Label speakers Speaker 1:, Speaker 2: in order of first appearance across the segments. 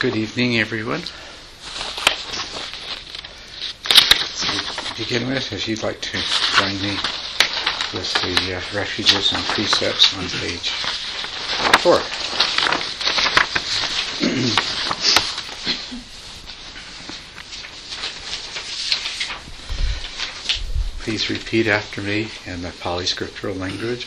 Speaker 1: Good evening, everyone. To begin with, if you'd like to join me with the uh, refuges and precepts on page four. Please repeat after me in the Pali scriptural language.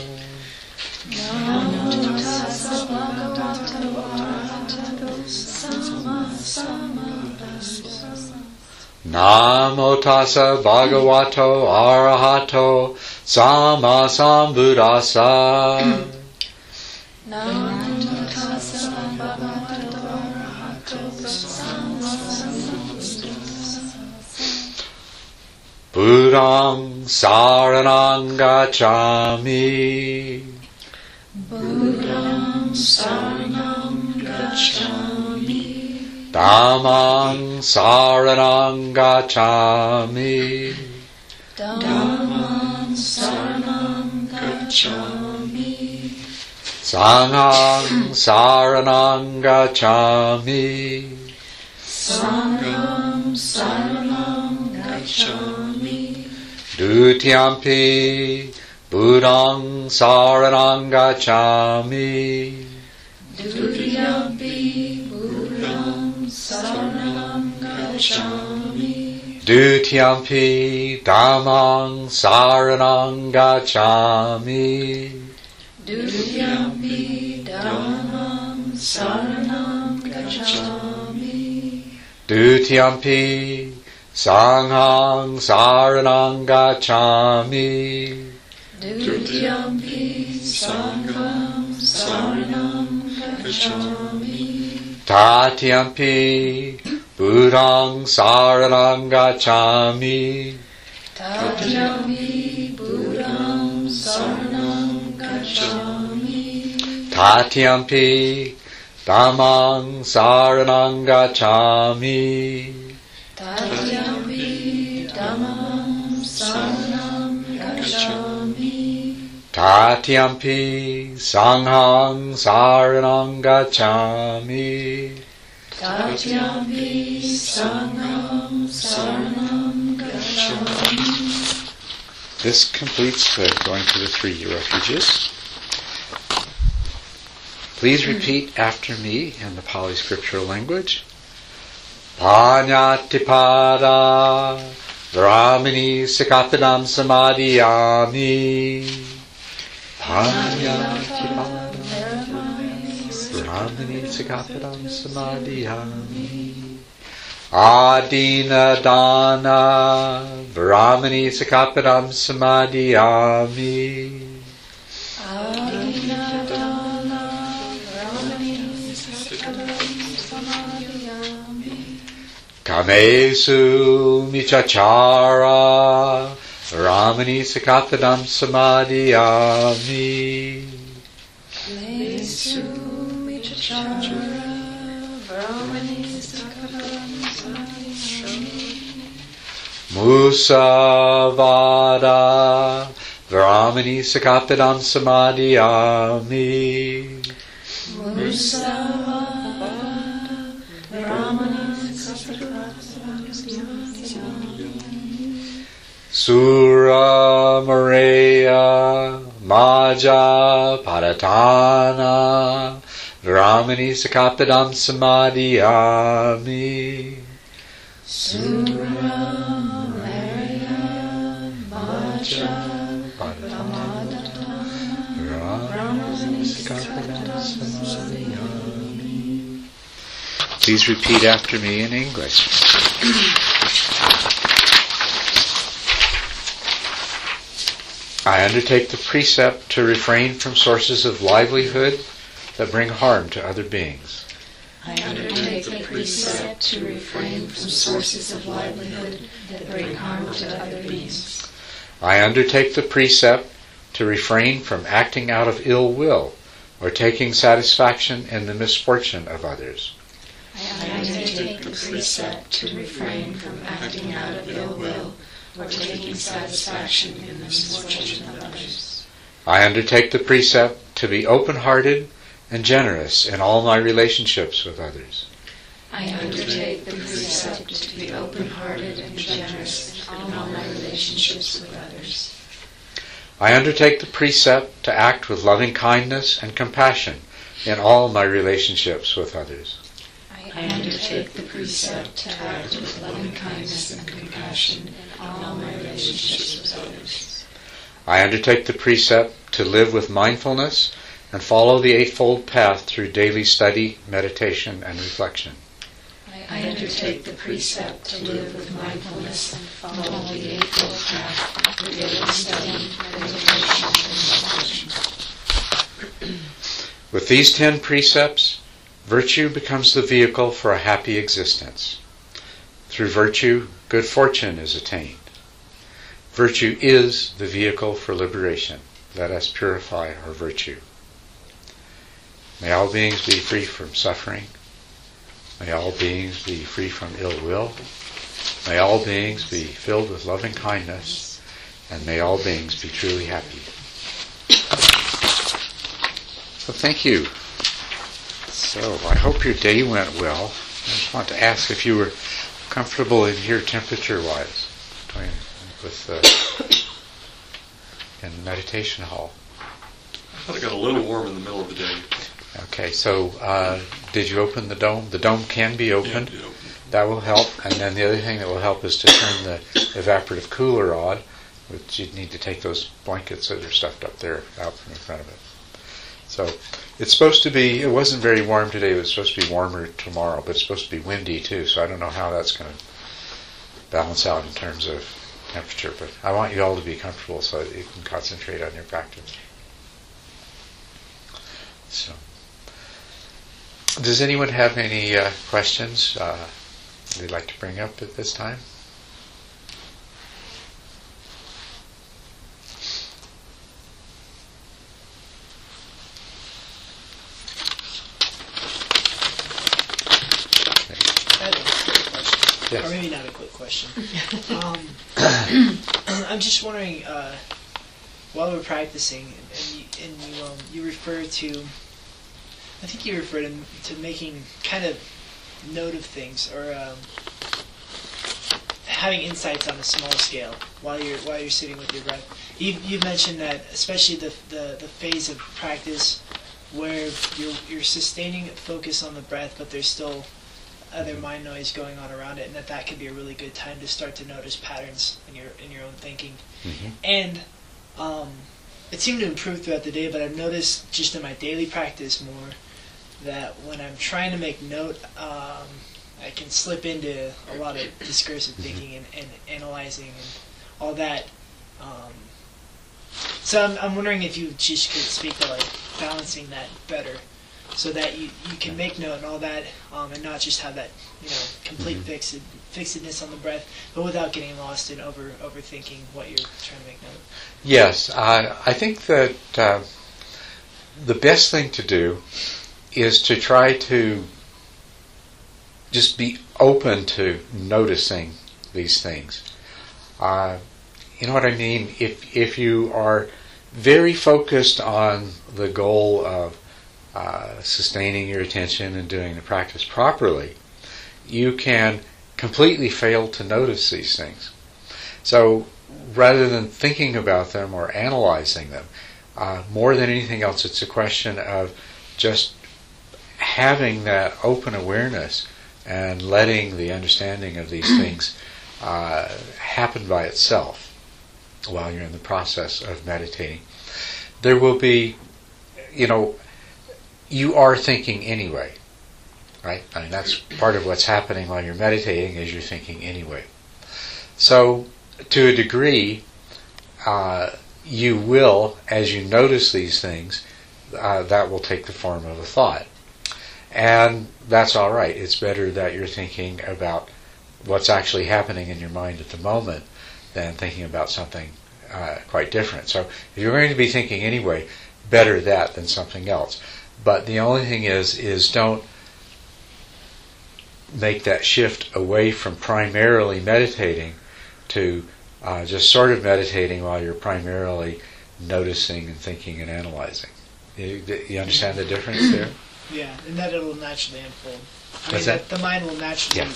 Speaker 1: Namo tassa bhagavato arahato sama sambuddhasa.
Speaker 2: Namo tassa bhagavato arahato sama
Speaker 1: Buddhang saranang gacchami.
Speaker 2: Buddham saranam gacchami.
Speaker 1: Dhammang saranang gacchami.
Speaker 2: Dhammam saranam gacchami.
Speaker 1: Sanghang saranang gacchami.
Speaker 2: Sangham saranam gacchami.
Speaker 1: Dutiyampi Buddhang saranang gacchami.
Speaker 2: Dutiyampi Buddham saranam gacchami.
Speaker 1: Dutiyampi Dhammang saranang gacchami.
Speaker 2: Dutiyampi Dhammam saranam gacchami.
Speaker 1: Dutiyampi Sanghang saranang gacchami.
Speaker 2: Dutiyampi Sangham saranam gacchami.
Speaker 1: Tatyampi Buddhang saranang gacchami.
Speaker 2: Tatyampi Buddham saranam gacchami.
Speaker 1: Tatyampi Dhammang saranang gacchami.
Speaker 2: Tatyampi Dhammam saranam gacchami.
Speaker 1: Tatyampi Sanghang saranang gacchami.
Speaker 2: Tatyampi Sangham saranam gacchami.
Speaker 1: This completes the going to the three refuges. Please repeat after me in the Pali scriptural language. Panyatipada Brahmini Sikapadam Samadhiyami. Panyatipada Brahmini Sikapadam Samadhiyami. Adina Dana Brahmini Sakapadam Samadhiyami
Speaker 2: Adinadana Brahmani Sakadam Samadhyami.
Speaker 1: Kamesu Michachara
Speaker 2: Michachara Brahmani Sakadam Samadhyami.
Speaker 1: Musavada Brahmini Sakapadam Samadhiyami
Speaker 2: Musavada Brahmani Samadhyami.
Speaker 1: Sura Mareya Maja Paratana Ramani Sakapadam Samadhiyami
Speaker 2: Sura Maria Maja paratana
Speaker 1: Ramani Sakapadam Samadhiyami Please repeat after me in English. I undertake the precept to refrain from sources of livelihood that bring harm to other beings.
Speaker 2: I undertake the precept to refrain from sources of livelihood that bring harm to other beings.
Speaker 1: I undertake the precept to refrain from acting out of ill will or taking satisfaction in the misfortune of others.
Speaker 2: I undertake the precept to refrain from acting out of ill will or taking satisfaction in the misfortune of others.
Speaker 1: I undertake the precept to be open hearted and generous in all my relationships with others.
Speaker 2: I undertake the precept to be open hearted and generous in all my relationships with others.
Speaker 1: I undertake the precept to act with loving kindness and compassion in all my relationships with others.
Speaker 2: I undertake the precept to act with loving kindness and compassion all my relationships with others.
Speaker 1: I undertake the precept to live with mindfulness and follow the Eightfold Path through daily study, meditation, and reflection.
Speaker 2: I undertake the precept to live with mindfulness and follow the Eightfold Path through daily study, meditation, and reflection.
Speaker 1: With these ten precepts, virtue becomes the vehicle for a happy existence. Through virtue, good fortune is attained. Virtue is the vehicle for liberation. Let us purify our virtue. May all beings be free from suffering. May all beings be free from ill will. May all beings be filled with loving kindness. And may all beings be truly happy. So thank you. So I hope your day went well. I just want to ask if you were comfortable in here temperature-wise with uh, in the meditation hall.
Speaker 3: I thought it got a little warm in the middle of the day.
Speaker 1: Okay, so uh, did you open the dome? The dome can be opened.
Speaker 3: Yeah, yeah.
Speaker 1: That will help. And then the other thing that will help is to turn the evaporative cooler on, which you'd need to take those blankets that are stuffed up there out from in front of it. So it's supposed to be, it wasn't very warm today, it was supposed to be warmer tomorrow, but it's supposed to be windy too, so I don't know how that's going to balance out in terms of temperature, but I want you all to be comfortable so that you can concentrate on your practice. So, does anyone have any uh, questions uh, they'd like to bring up at this time?
Speaker 4: I have a quick question.
Speaker 1: Yes.
Speaker 4: Or maybe not a quick question. um, I'm just wondering, uh, while we're practicing, and you, and you, um, you refer to, I think you refer to, to making kind of note of things or um, having insights on a small scale while you're while you're sitting with your breath. You you mentioned that especially the the, the phase of practice where you're you're sustaining focus on the breath, but there's still other mind noise going on around it, and that that could be a really good time to start to notice patterns in your in your own thinking.
Speaker 1: Mhm.
Speaker 4: And um, it seemed to improve throughout the day, but I've noticed just in my daily practice more that when I'm trying to make note, um, I can slip into a lot of discursive thinking and, and analyzing and all that. Um, so I'm, I'm wondering if you just could speak to like balancing that better, so that you, you can make note and all that, um, and not just have that you know complete
Speaker 1: Mhm.
Speaker 4: fixed fixedness on the breath, but without getting lost in over overthinking what you're trying to make note. of.
Speaker 1: Yes, I, I think that uh, the best thing to do is to try to just be open to noticing these things. Uh, you know what I mean? If if you are very focused on the goal of uh, sustaining your attention and doing the practice properly, you can completely fail to notice these things. So rather than thinking about them or analyzing them, uh, more than anything else, it's a question of just having that open awareness and letting the understanding of these things uh, happen by itself while you're in the process of meditating. There will be, you know, you are thinking anyway, right? I mean, that's part of what's happening while you're meditating is you're thinking anyway. So, to a degree, uh, you will, as you notice these things, uh, that will take the form of a thought. And that's all right. It's better that you're thinking about what's actually happening in your mind at the moment than thinking about something uh, quite different. So if you're going to be thinking anyway, better that than something else. But the only thing is, is don't make that shift away from primarily meditating to uh, just sort of meditating while you're primarily noticing and thinking and analyzing. You, you understand the difference there?
Speaker 4: Yeah, and that it'll naturally unfold. I
Speaker 1: What's
Speaker 4: mean,
Speaker 1: that?
Speaker 4: The, mind will naturally
Speaker 1: Yeah.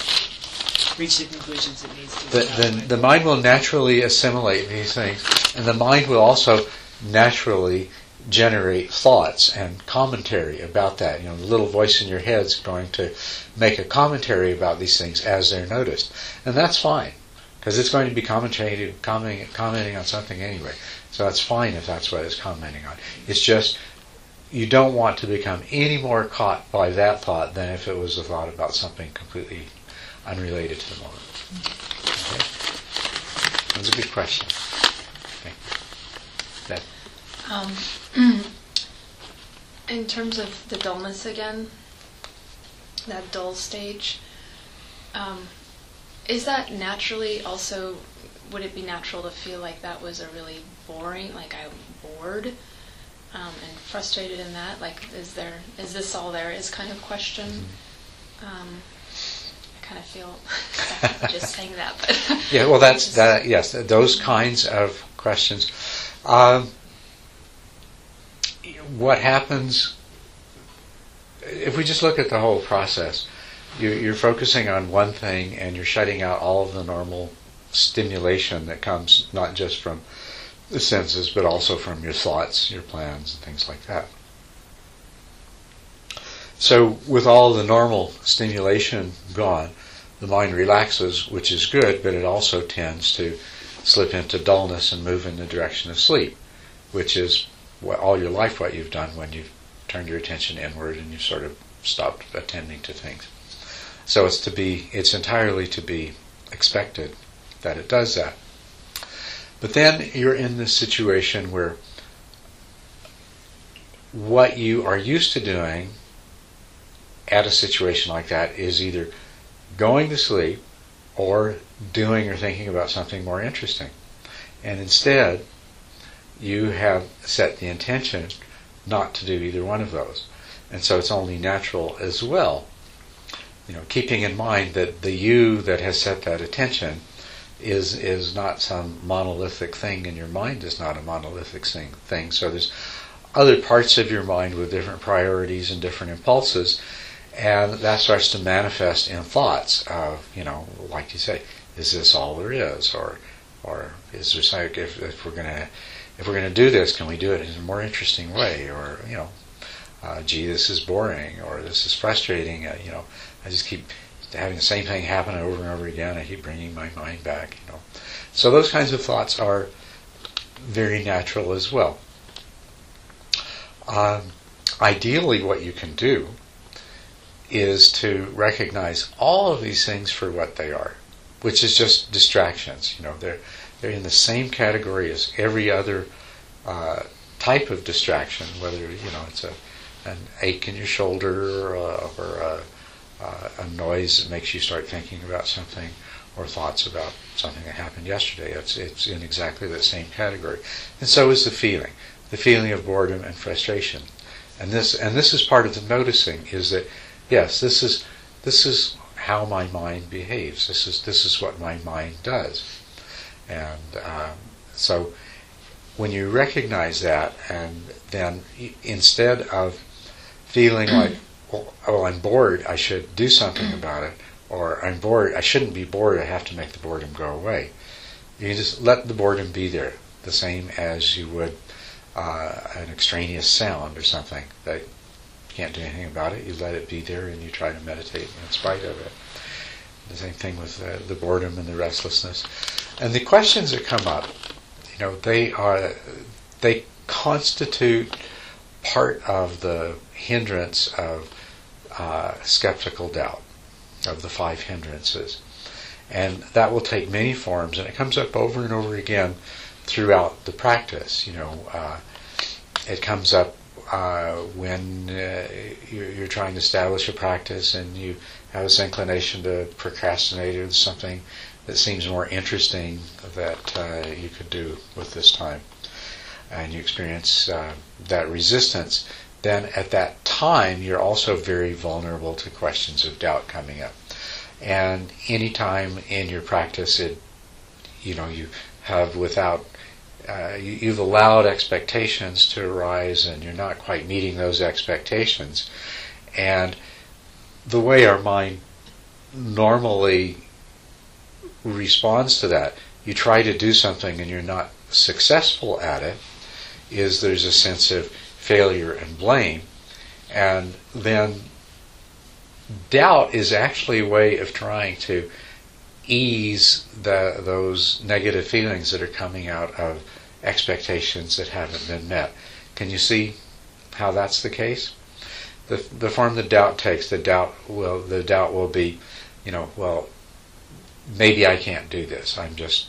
Speaker 4: reach the conclusions it needs to.
Speaker 1: The, the, the mind will naturally assimilate these things, and the mind will also naturally generate thoughts and commentary about that. You know, the little voice in your head's going to make a commentary about these things as they're noticed, and that's fine because it's going to be commentating, commenting, commenting on something anyway. So that's fine if that's what it's commenting on. It's just you don't want to become any more caught by that thought than if it was a thought about something completely unrelated to the moment. Okay? That's a good question. Okay. That,
Speaker 5: Um, in terms of the dullness again, that dull stage, um, is that naturally also, would it be natural to feel like that was a really boring, like I'm bored um, and frustrated in that? Like, is there, is this all there is kind of question? Um, I kind of feel just saying that, but.
Speaker 1: yeah, well, that's that. Yes, those kinds of questions. Um, what happens if we just look at the whole process? You, you're focusing on one thing, and you're shutting out all of the normal stimulation that comes not just from the senses, but also from your thoughts, your plans, and things like that. So, with all the normal stimulation gone, the mind relaxes, which is good, but it also tends to slip into dullness and move in the direction of sleep, which is what, all your life what you've done when you've turned your attention inward and you've sort of stopped attending to things. So it's to be, it's entirely to be expected that it does that. But then you're in this situation where what you are used to doing at a situation like that is either going to sleep or doing or thinking about something more interesting. And instead, you have set the intention not to do either one of those. And so it's only natural as well. You know, keeping in mind that the you that has set that attention is is not some monolithic thing, and your mind is not a monolithic thing. thing. So there's other parts of your mind with different priorities and different impulses, and that starts to manifest in thoughts of, you know, like you say, is this all there is, or or is there if, if we're gonna if we're gonna do this, can we do it in a more interesting way, or you know, uh, gee, this is boring, or this is frustrating, uh, you know, I just keep having the same thing happen over and over again. I keep bringing my mind back, you know. So those kinds of thoughts are very natural as well. Um, ideally, what you can do is to recognize all of these things for what they are, which is just distractions. You know, they're they're in the same category as every other uh, type of distraction, whether you know it's a an ache in your shoulder or, a, or a, uh, a noise that makes you start thinking about something, or thoughts about something that happened yesterday. It's it's in exactly the same category, and so is the feeling, the feeling of boredom and frustration, and this and this is part of the noticing is that yes, this is this is how my mind behaves. This is this is what my mind does, and um, so when you recognize that, and then instead of feeling like, well, oh, I'm bored, I should do something about it, or I'm bored, I shouldn't be bored, I have to make the boredom go away. You just let the boredom be there, the same as you would uh, an extraneous sound or something that you can't do anything about it. You let it be there and you try to meditate in spite of it. The same thing with uh, the boredom and the restlessness. And the questions that come up, you know, they are they constitute part of the hindrance of uh, skeptical doubt, of the five hindrances. And that will take many forms, and it comes up over and over again throughout the practice. You know, uh, it comes up uh, when uh, you're, you're trying to establish a practice and you have this inclination to procrastinate or something that seems more interesting that uh, you could do with this time, and you experience uh, that resistance, then at that time you're also very vulnerable to questions of doubt coming up. And any time in your practice, it, you know, you have without uh, you, have allowed expectations to arise and you're not quite meeting those expectations. And the way our mind normally responds to that, you try to do something and you're not successful at it, is there's a sense of failure and blame. And then doubt is actually a way of trying to ease the, those negative feelings that are coming out of expectations that haven't been met. Can you see how that's the case? The, the form the doubt takes, the doubt will the doubt will be, you know, well, maybe I can't do this. I'm just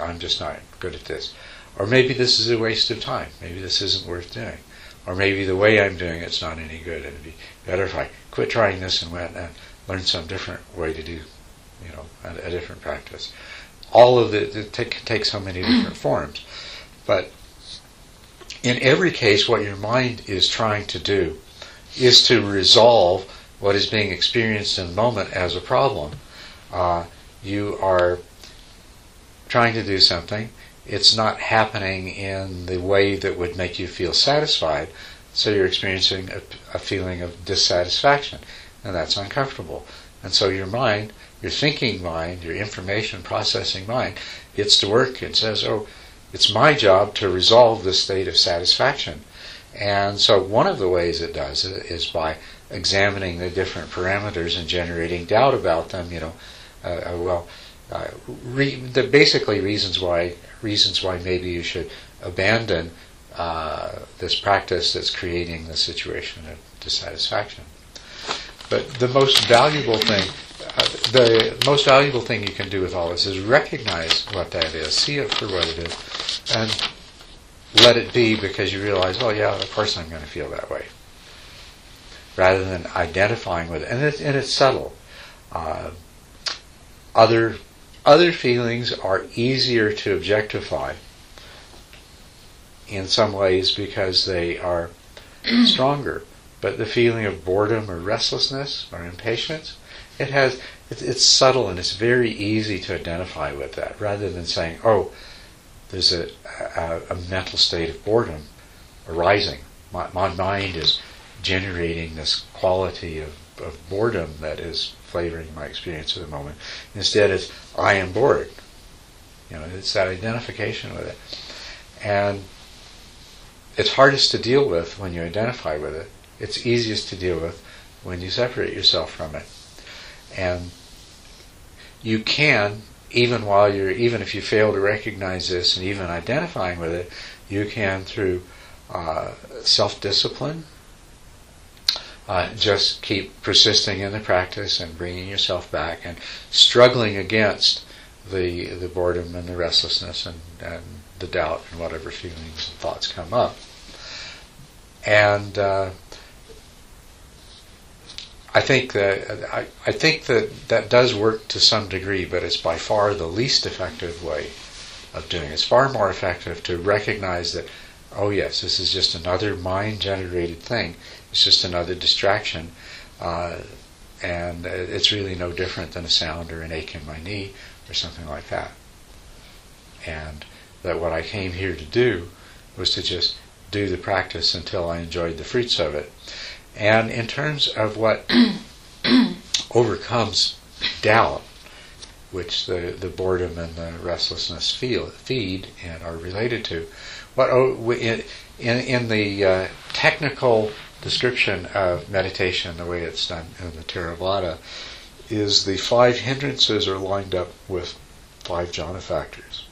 Speaker 1: I'm just not good at this. Or maybe this is a waste of time. Maybe this isn't worth doing. Or maybe the way I'm doing it's not any good. It'd be better if I quit trying this and went and learned some different way to do, you know, a, a different practice. All of it, it take, takes so many different forms. But in every case, what your mind is trying to do is to resolve what is being experienced in the moment as a problem. Uh, you are trying to do something, it's not happening in the way that would make you feel satisfied, so you're experiencing a, a feeling of dissatisfaction, and that's uncomfortable. And so your mind, your thinking mind, your information processing mind, gets to work and says, oh, it's my job to resolve this state of satisfaction. And so one of the ways it does it is by examining the different parameters and generating doubt about them. You know, uh, uh, well, uh, re- the basically reasons why reasons why maybe you should abandon uh, this practice that's creating the situation of dissatisfaction. But the most valuable thing, uh, the most valuable thing you can do with all this is recognize what that is, see it for what it is, and let it be because you realize, oh yeah, of course I'm going to feel that way. Rather than identifying with it, and, it, and it's subtle. Uh, other other feelings are easier to objectify in some ways because they are stronger. But the feeling of boredom or restlessness or impatience, it has it's, it's subtle and it's very easy to identify with that, rather than saying, "Oh, there's a, a, a mental state of boredom arising. My, my mind is generating this quality of, of boredom that is flavoring my experience of the moment. Instead, it's I am bored. You know, it's that identification with it, and it's hardest to deal with when you identify with it. It's easiest to deal with when you separate yourself from it, and you can even while you're even if you fail to recognize this and even identifying with it, you can through uh, self-discipline uh, just keep persisting in the practice and bringing yourself back and struggling against the the boredom and the restlessness and, and the doubt and whatever feelings and thoughts come up. And uh, I think that I, I think that that does work to some degree, but it's by far the least effective way of doing it. It's far more effective to recognize that, oh yes, this is just another mind-generated thing. It's just another distraction, uh, and it's really no different than a sound or an ache in my knee or something like that. And that what I came here to do was to just do the practice until I enjoyed the fruits of it. And in terms of what overcomes doubt, which the, the boredom and the restlessness feel, feed and are related to, what oh, in, in the uh, technical description of meditation, the way it's done in the Theravada, is the five hindrances are lined up with five jhana factors,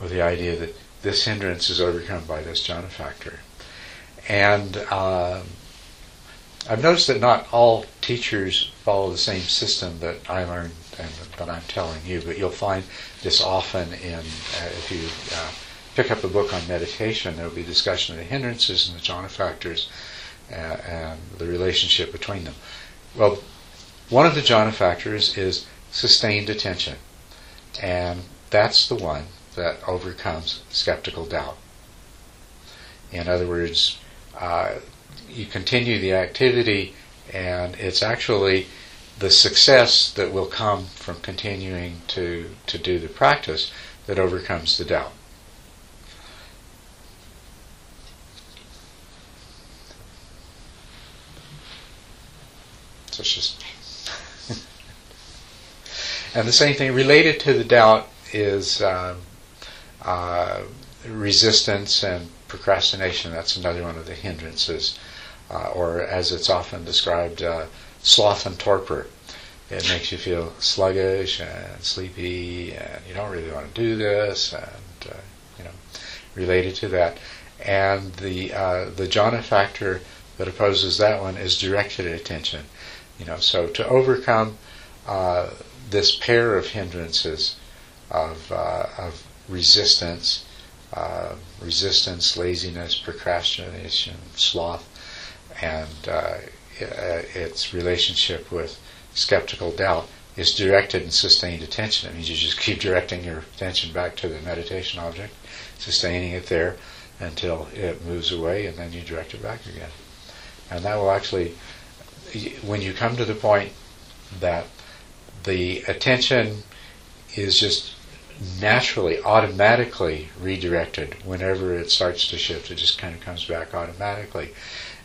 Speaker 1: with the idea that this hindrance is overcome by this jhana factor. And uh, I've noticed that not all teachers follow the same system that I learned and that I'm telling you, but you'll find this often in uh, if you uh, pick up a book on meditation, there will be discussion of the hindrances and the jhana factors uh, and the relationship between them. Well, one of the jhana factors is sustained attention, and that's the one that overcomes skeptical doubt. In other words, you continue the activity, and it's actually the success that will come from continuing to, to do the practice that overcomes the doubt. So it's just. and the same thing related to the doubt is um, uh, resistance and procrastination. That's another one of the hindrances, uh, or as it's often described, uh, sloth and torpor. It makes you feel sluggish and sleepy, and you don't really want to do this, and uh, you know, related to that. And the uh, the jhana factor that opposes that one is directed attention. You know, so to overcome uh, this pair of hindrances of uh, of resistance, uh, resistance, laziness, procrastination, sloth, and uh, its relationship with skeptical doubt is directed and sustained attention. It means you just keep directing your attention back to the meditation object, sustaining it there until it moves away, and then you direct it back again. And that will actually, when you come to the point that the attention is just naturally, automatically redirected whenever it starts to shift, it just kind of comes back automatically.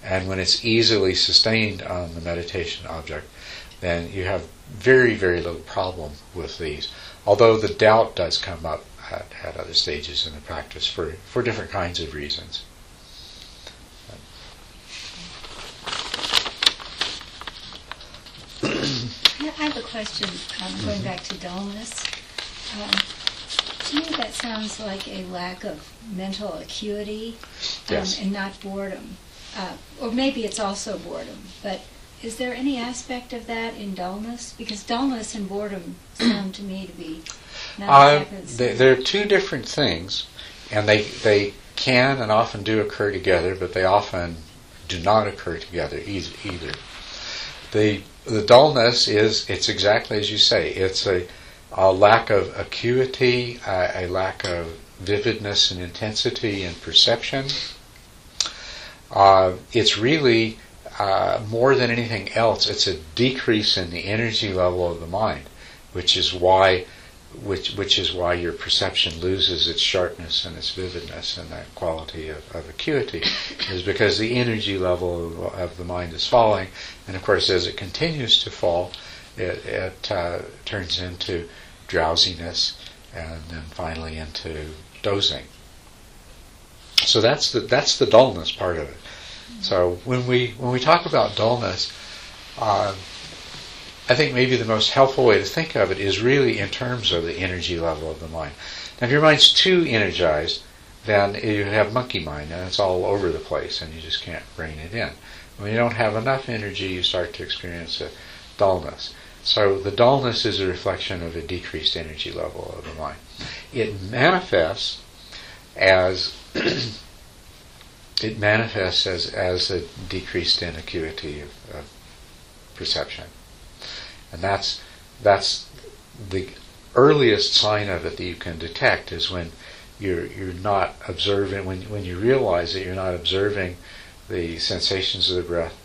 Speaker 1: And when it's easily sustained on the meditation object, then you have very, very little problem with these. Although the doubt does come up at, at other stages in the practice for, for different kinds of reasons.
Speaker 6: I have a question um, going
Speaker 1: Mm-hmm.
Speaker 6: back to dullness. Um, to me, that sounds like a lack of mental acuity um,
Speaker 1: Yes.
Speaker 6: and not boredom. Uh, or maybe it's also boredom. But is there any aspect of that in dullness? Because dullness and boredom sound to me to be not
Speaker 1: Uh, they, they're two different things, and they they can and often do occur together, but they often do not occur together either. The the dullness is it's exactly as you say. It's a, a lack of acuity, a, a lack of vividness and intensity and perception. Uh, it's really uh, more than anything else. It's a decrease in the energy level of the mind, which is why which which is why your perception loses its sharpness and its vividness and that quality of, of acuity is because the energy level of, of the mind is falling and of course as it continues to fall it, it uh, turns into drowsiness and then finally into dozing so that's the that's the dullness part of it so when we when we talk about dullness uh, I think maybe the most helpful way to think of it is really in terms of the energy level of the mind. Now, if your mind's too energized, then you have monkey mind, and it's all over the place, and you just can't rein it in. When you don't have enough energy, you start to experience a dullness. So the dullness is a reflection of a decreased energy level of the mind. It manifests as it manifests as, as a decreased in acuity of, of perception. And that's that's the earliest sign of it that you can detect is when you're you're not observing when when you realize that you're not observing the sensations of the breath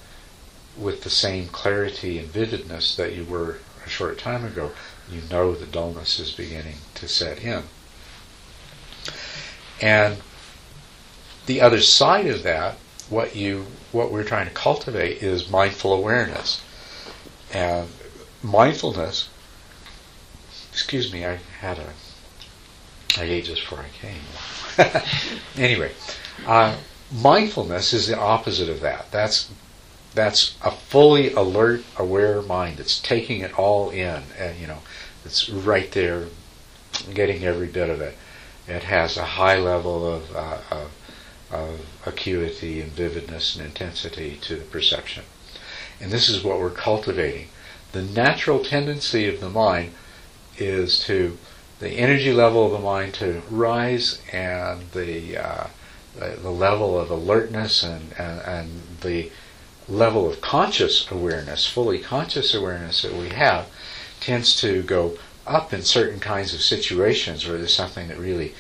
Speaker 1: with the same clarity and vividness that you were a short time ago, you know the dullness is beginning to set in. And the other side of that, what you what we're trying to cultivate is mindful awareness. And mindfulness excuse me, I had a I ate just before I came. anyway, uh, mindfulness is the opposite of that. That's that's a fully alert, aware mind. that's taking it all in, and you know, it's right there, getting every bit of it. It has a high level of, uh, of, of acuity and vividness and intensity to the perception, and this is what we're cultivating. The natural tendency of the mind is to the energy level of the mind to rise and the uh, the, level of alertness and, and, and the level of conscious awareness, fully conscious awareness that we have, tends to go up in certain kinds of situations where there's something that really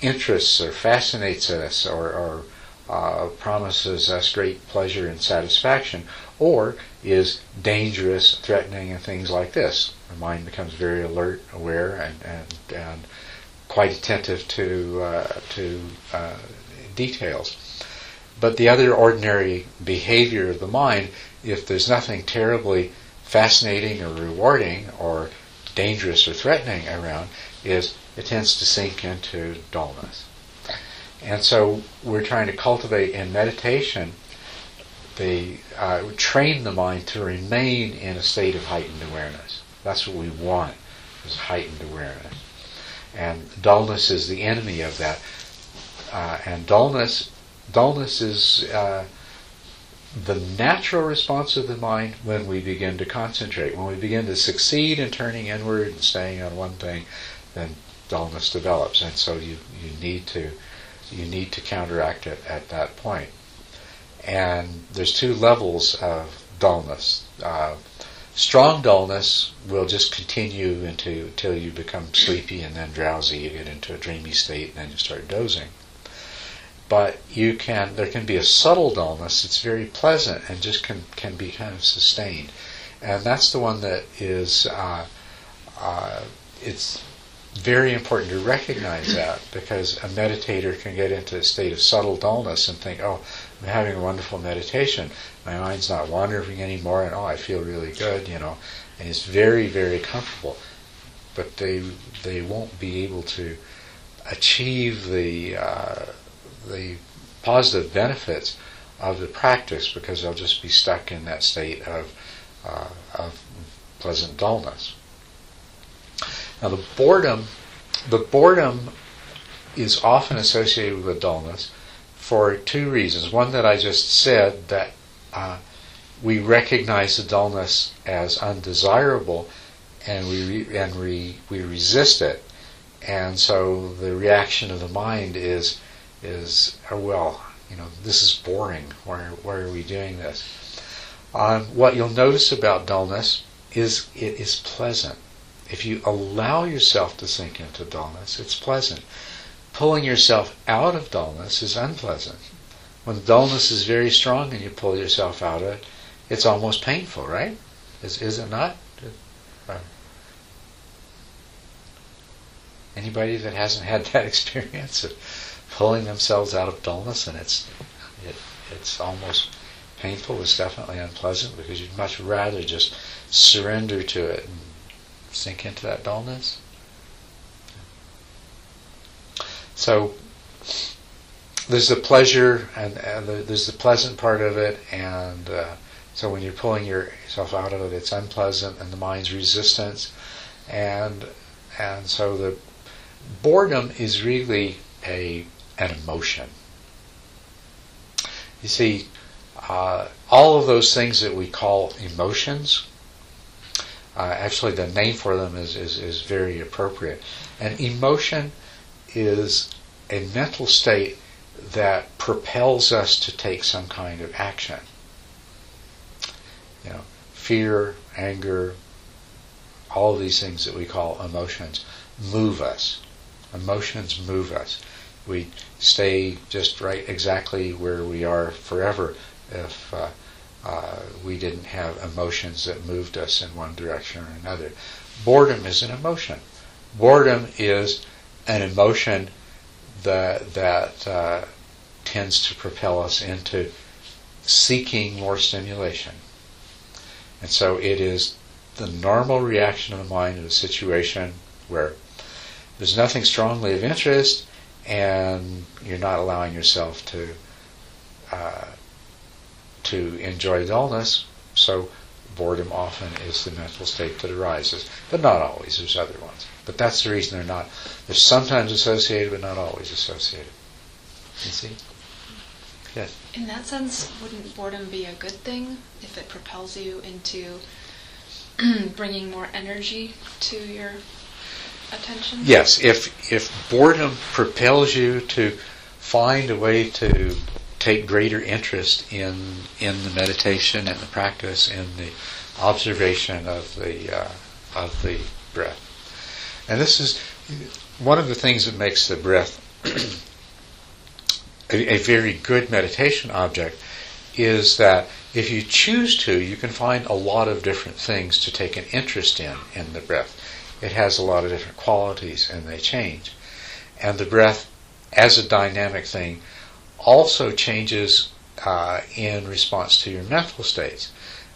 Speaker 1: interests or fascinates us or, or uh, promises us great pleasure and satisfaction, or is dangerous, threatening, and things like this. The mind becomes very alert, aware, and, and, and quite attentive to, uh, to uh, details. But the other ordinary behavior of the mind, if there's nothing terribly fascinating or rewarding or dangerous or threatening around, is it tends to sink into dullness. And so we're trying to cultivate in meditation the uh, train the mind to remain in a state of heightened awareness. That's what we want is heightened awareness. And dullness is the enemy of that. Uh, and dullness, dullness is uh, the natural response of the mind when we begin to concentrate. When we begin to succeed in turning inward and staying on one thing, then dullness develops. And so you, you need to you need to counteract it at that point. And there's two levels of dullness. Uh, strong dullness will just continue into until you become sleepy and then drowsy. You get into a dreamy state and then you start dozing. But you can there can be a subtle dullness that's very pleasant and just can can be kind of sustained, and that's the one that is uh, uh, it's very important to recognize that because a meditator can get into a state of subtle dullness and think, oh, I'm having a wonderful meditation. My mind's not wandering anymore, and oh, I feel really good, you know, and it's very, very comfortable. But they they won't be able to achieve the uh, the positive benefits of the practice because they'll just be stuck in that state of uh, of pleasant dullness. Now the boredom, the boredom is often associated with dullness for two reasons. One that I just said that uh, we recognize the dullness as undesirable, and we re- and we we resist it, and so the reaction of the mind is is oh, well, you know, this is boring. Why why are we doing this? Um, what you'll notice about dullness is it is pleasant. If you allow yourself to sink into dullness, it's pleasant. Pulling yourself out of dullness is unpleasant. When the dullness is very strong and you pull yourself out of it, it's almost painful, right? Is, is it not? Anybody that hasn't had that experience pulling themselves out of dullness and it's it, it's almost painful, it's definitely unpleasant because you'd much rather just surrender to it and sink into that dullness. So there's the pleasure and, and the, there's the pleasant part of it, and uh, so when you're pulling yourself out of it, it's unpleasant, and the mind's resistance, and and so the boredom is really a an emotion. You see, uh, all of those things that we call emotions uh, actually, the name for them is, is, is very appropriate. An emotion is a mental state that propels us to take some kind of action. You know, fear, anger, all of these things that we call emotions move us. Emotions move us. We stay just right exactly where we are forever if uh, uh, we didn't have emotions that moved us in one direction or another. Boredom is an emotion. Boredom is an emotion that that uh, tends to propel us into seeking more stimulation. And so it is the normal reaction of the mind in a situation where there's nothing strongly of interest and you're not allowing yourself to uh, to enjoy dullness, so boredom often is the mental state that arises. But not always, there's other ones. But that's the reason they're not, they're sometimes associated, but not always associated. You see? Yes?
Speaker 5: In that sense, wouldn't boredom be a good thing if it propels you into bringing more energy to your attention?
Speaker 1: Yes, if if boredom propels you to find a way to take greater interest in in the meditation and the practice and the observation of the uh, of the breath, and this is one of the things that makes the breath a, a very good meditation object is that if you choose to, you can find a lot of different things to take an interest in in the breath. It has a lot of different qualities and they change. And the breath, as a dynamic thing, also changes uh, in response to your mental states.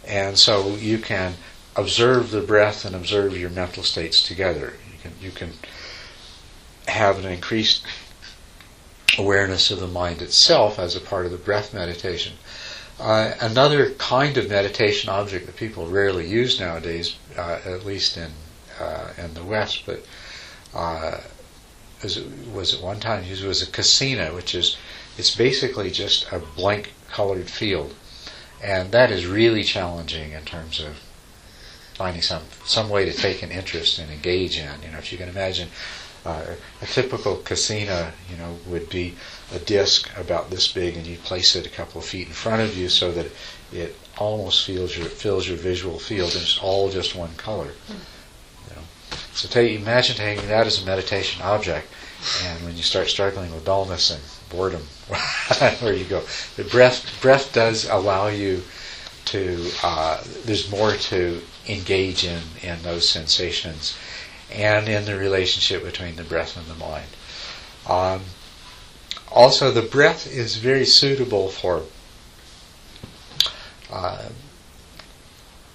Speaker 1: And so you can observe the breath and observe your mental states together. You can, you can have an increased awareness of the mind itself as a part of the breath meditation. Uh, another kind of meditation object that people rarely use nowadays, uh, at least in uh, in the West, but uh, was, was at one time used was a kasina, which is it's basically just a blank colored field, and that is really challenging in terms of finding some some way to take an interest and engage in. You know, if you can imagine uh, a typical kasina, you know, would be a disc about this big, and you place it a couple of feet in front of you so that it almost your fills your visual field, and it's all just one color. Know. So take, imagine taking that as a meditation object, and when you start struggling with dullness and boredom, where you go. The breath breath does allow you to. Uh, there's more to engage in in those sensations and in the relationship between the breath and the mind. Um, also, the breath is very suitable for uh,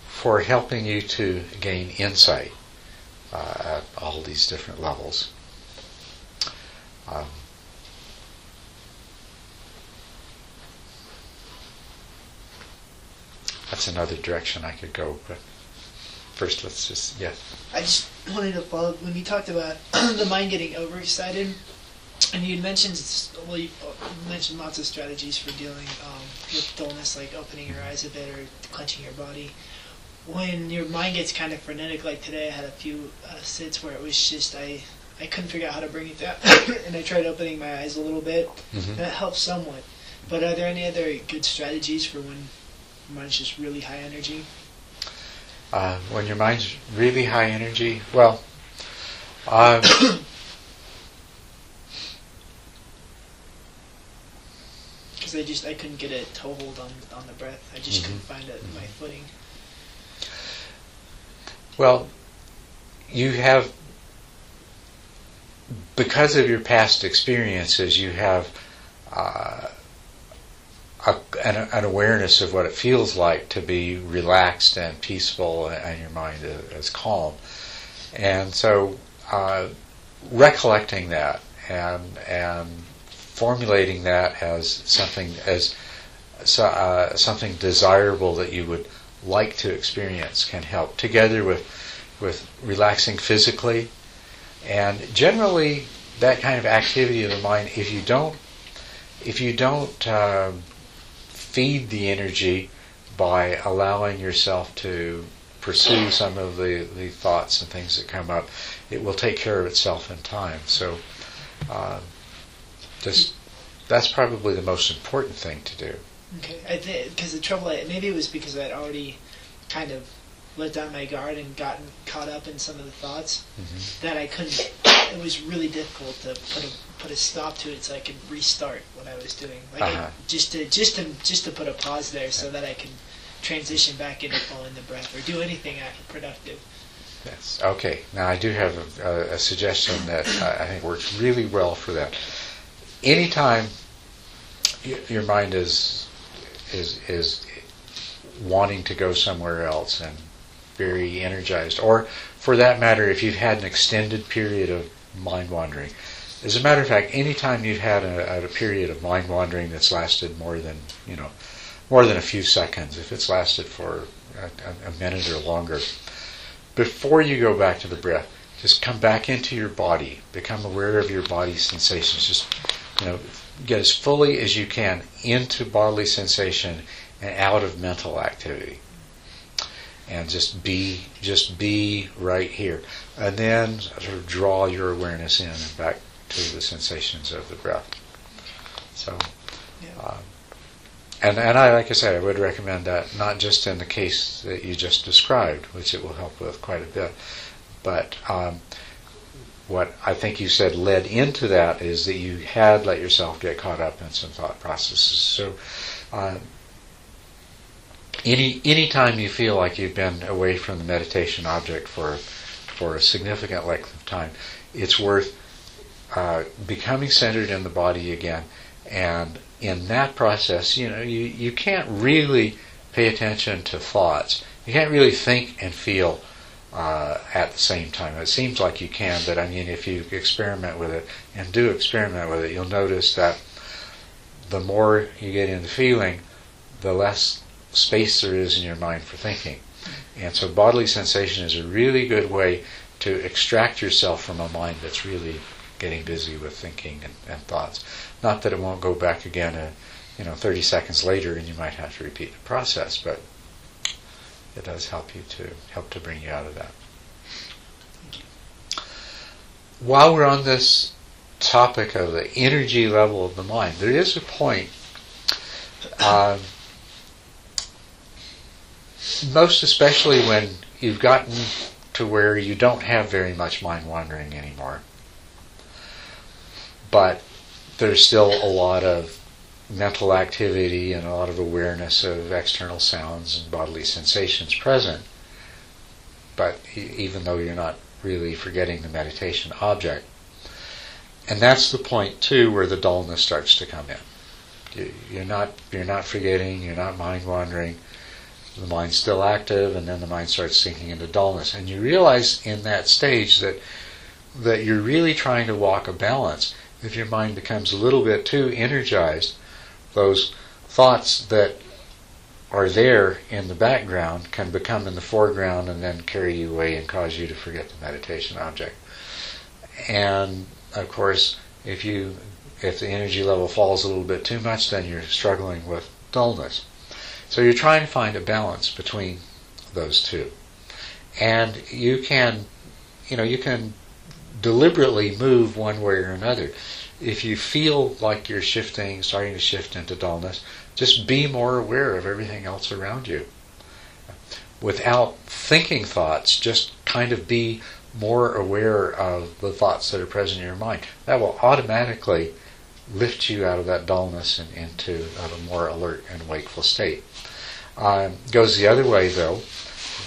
Speaker 1: for helping you to gain insight at all these different levels. Um, that's another direction I could go, but first let's just yes.
Speaker 4: I just wanted to follow up when you talked about the mind getting overexcited, and you mentioned well, you mentioned lots of strategies for dealing um, with dullness, like opening your eyes a bit or clenching your body. When your mind gets kind of frenetic, like today, I had a few uh, sits where it was just I I couldn't figure out how to bring it down, and I tried opening my eyes a little bit,
Speaker 1: Mhm.
Speaker 4: and it helped somewhat. But are there any other good strategies for when your mind's just really high energy?
Speaker 1: Uh, when your mind's really high energy, well, um,
Speaker 4: because I just I couldn't get a toehold on on the breath. I just
Speaker 1: Mhm.
Speaker 4: couldn't find it, my footing.
Speaker 1: Well, you have because of your past experiences, you have uh, a, an, an awareness of what it feels like to be relaxed and peaceful, and your mind is, calm. And so, uh, recollecting that and and formulating that as something as so, uh, something desirable that you would like to experience can help together with with relaxing physically. And generally that kind of activity of the mind if you don't if you don't um, feed the energy by allowing yourself to pursue some of the, the thoughts and things that come up it will take care of itself in time. So um, just that's probably the most important thing to do
Speaker 4: Okay, I think because the trouble I, maybe it was because I'd already kind of let down my guard and gotten caught up in some of the thoughts
Speaker 1: Mhm.
Speaker 4: that I couldn't. It was really difficult to put a put a stop to it so I could restart what I was doing. Like
Speaker 1: Uh-huh.
Speaker 4: just to just to just to put a pause there so that I can transition back into following the breath or do anything productive.
Speaker 1: Yes. Okay. Now I do have a, a, suggestion that I, I think works really well for that. Anytime your mind is is is wanting to go somewhere else and very energized, or for that matter, if you've had an extended period of mind wandering. As a matter of fact, anytime you've had a, a period of mind wandering that's lasted more than you know, more than a few seconds, if it's lasted for a, a, minute or longer, before you go back to the breath, just come back into your body. Become aware of your body sensations. Just you know, get as fully as you can into bodily sensation and out of mental activity. and just be just be right here, and then sort of draw your awareness in and back to the sensations of the breath. So.
Speaker 4: Yeah.
Speaker 1: Um, and, and I, like I said, I would recommend that not just in the case that you just described, which it will help with quite a bit, but um, what I think you said led into that is that you had let yourself get caught up in some thought processes. So, uh, any any time you feel like you've been away from the meditation object for for a significant length of time, it's worth uh, becoming centered in the body again and in that process, you know, you, you can't really pay attention to thoughts. You can't really think and feel uh, at the same time. It seems like you can, but I mean, if you experiment with it and do experiment with it, you'll notice that the more you get into feeling, the less space there is in your mind for thinking. And so bodily sensation is a really good way to extract yourself from a mind that's really getting busy with thinking and, and thoughts. Not that it won't go back again, uh, you know, 30 seconds later, and you might have to repeat the process, but it does help you to help to bring you out of that. While we're on this topic of the energy level of the mind, there is a point. Uh, most especially when you've gotten to where you don't have very much mind wandering anymore. But there's still a lot of mental activity and a lot of awareness of external sounds and bodily sensations present. But even though you're not really forgetting the meditation object, and that's the point too where the dullness starts to come in. You're not you're not forgetting. You're not mind wandering. The mind's still active, and then the mind starts sinking into dullness, and you realize in that stage that that you're really trying to walk a balance if your mind becomes a little bit too energized, those thoughts that are there in the background can become in the foreground and then carry you away and cause you to forget the meditation object. And of course, if you if the energy level falls a little bit too much, then you're struggling with dullness. So you're trying to find a balance between those two. And you can, you know, you can deliberately move one way or another. If you feel like you're shifting, starting to shift into dullness, just be more aware of everything else around you. Without thinking thoughts, just kind of be more aware of the thoughts that are present in your mind. That will automatically lift you out of that dullness and into a more alert and wakeful state. Um, goes the other way though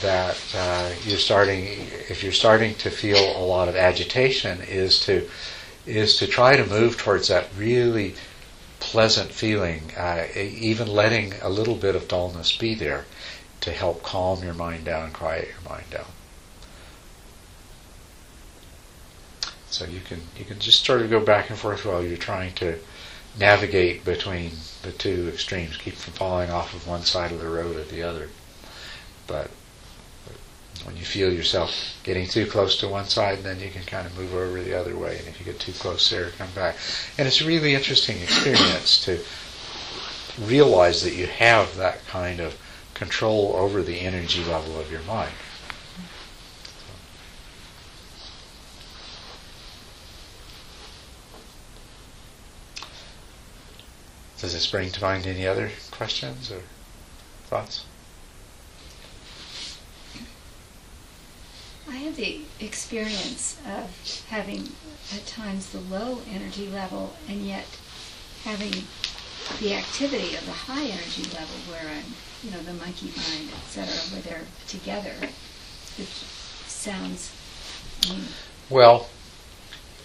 Speaker 1: that uh, you're starting, if you're starting to feel a lot of agitation, is to is to try to move towards that really pleasant feeling, uh, even letting a little bit of dullness be there to help calm your mind down and quiet your mind down. So you can you can just sort of go back and forth while you're trying to navigate between the two extremes, keep from falling off of one side of the road or the other. But when you feel yourself getting too close to one side, then you can kind of move over the other way. And if you get too close there, come back. And it's a really interesting experience to realize that you have that kind of control over the energy level of your mind. Does this bring to mind any other questions or thoughts?
Speaker 6: Have the experience of having at times the low energy level and yet having the activity of the high energy level where I'm, you know, the monkey mind, etc., where they're together, which sounds, I mean,
Speaker 1: Well,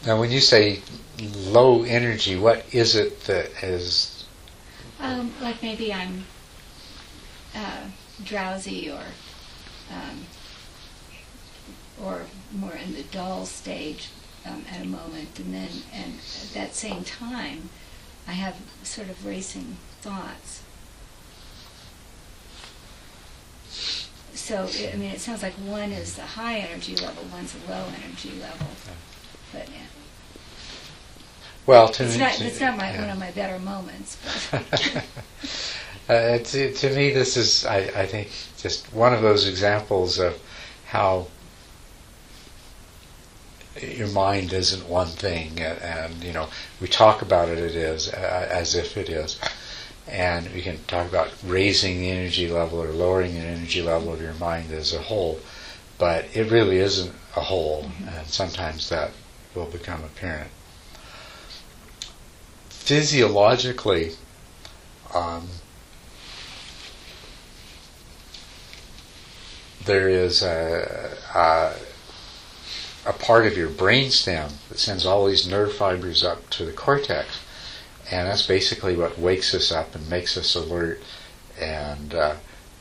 Speaker 1: now when you say low energy, what is it that is
Speaker 6: um, like maybe I'm uh, drowsy or um, or more in the dull stage um, at a moment, and then and at that same time, I have sort of racing thoughts. So I mean, it sounds like one is the high energy level, one's a low energy level, but yeah.
Speaker 1: well to
Speaker 6: it's
Speaker 1: me?
Speaker 6: not it's not my
Speaker 1: yeah.
Speaker 6: one of my better moments.
Speaker 1: Uh, to, to me, this is, I, I think, just one of those examples of how your mind isn't one thing, and, and you know we talk about it, it is uh, as if it is, and we can talk about raising the energy level or lowering the energy level of your mind as a whole, but it really isn't a whole, and sometimes that will become apparent. Physiologically, um, there is a, a, a part of your brainstem that sends all these nerve fibers up to the cortex, and that's basically what wakes us up and makes us alert, and uh,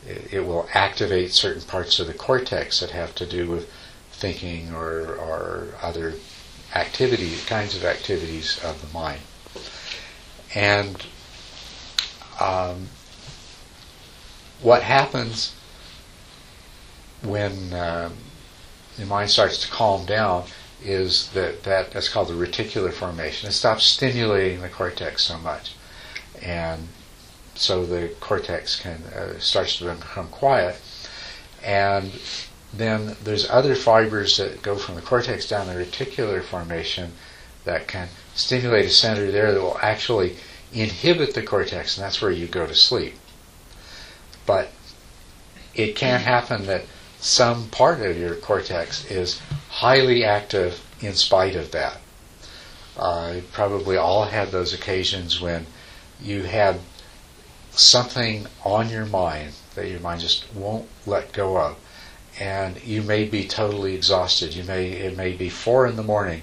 Speaker 1: it, it, will activate certain parts of the cortex that have to do with thinking or, or other activity kinds of activities of the mind, and um, what happens when uh, the mind starts to calm down is that, that that's called the reticular formation. It stops stimulating the cortex so much, and so the cortex can uh, starts to become quiet, and then there's other fibers that go from the cortex down the reticular formation that can stimulate a center there that will actually inhibit the cortex, and that's where you go to sleep. But it can happen that some part of your cortex is highly active in spite of that. Uh, probably all had those occasions when you had something on your mind that your mind just won't let go of, and you may be totally exhausted. You may it may be four in the morning,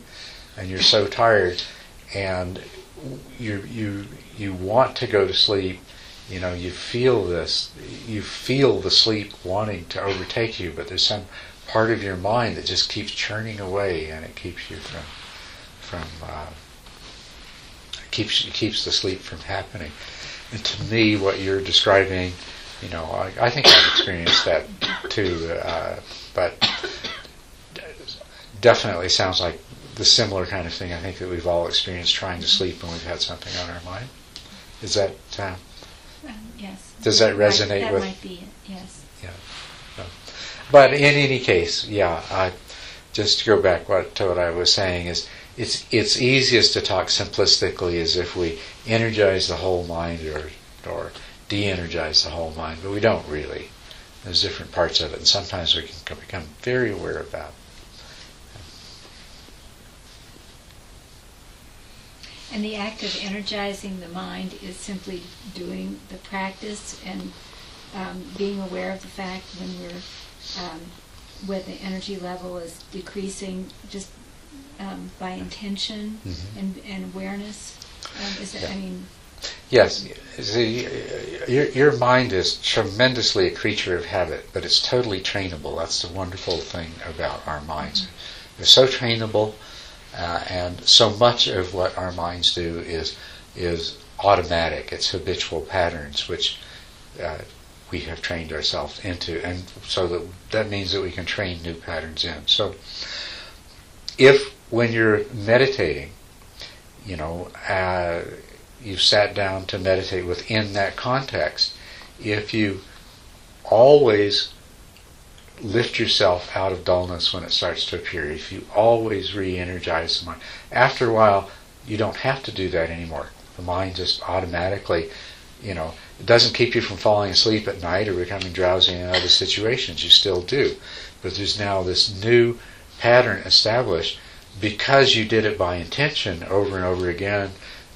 Speaker 1: and you're so tired, and you you you want to go to sleep, you know, you feel this, you feel the sleep wanting to overtake you, but there's some part of your mind that just keeps churning away, and it keeps you from, from, uh, keeps keeps the sleep from happening. And to me, what you're describing, you know, I, I think I've experienced that too, uh, but definitely sounds like the similar kind of thing I think that we've all experienced trying to sleep when we've had something on our mind. Is that? Uh,
Speaker 6: yes.
Speaker 1: Does that resonate
Speaker 6: that
Speaker 1: with?
Speaker 6: That might be it. Yes.
Speaker 1: Yeah. No. But in any case, yeah. I, just to go back what, to what I was saying is, it's it's easiest to talk simplistically as if we energize the whole mind or or de-energize the whole mind, but we don't really. There's different parts of it, and sometimes we can become very aware of that.
Speaker 6: And the act of energizing the mind is simply doing the practice and um, being aware of the fact when we're um, when the energy level is decreasing, just um, by intention
Speaker 1: Mhm.
Speaker 6: and, and awareness. Um, is it, I mean,
Speaker 1: Yes, see, your, your mind is tremendously a creature of habit, but it's totally trainable. That's the wonderful thing about our minds. They're so trainable, uh, and so much of what our minds do is is automatic. It's habitual patterns, which uh, we have trained ourselves into, and so that that means that we can train new patterns in. So, if when you're meditating, you know. Uh, you've sat down to meditate within that context, if you always lift yourself out of dullness when it starts to appear, if you always re energize the mind, after a while, you don't have to do that anymore. The mind just automatically, you know, it doesn't keep you from falling asleep at night or becoming drowsy in other situations. You still do. But there's now this new pattern established because you did it by intention over and over again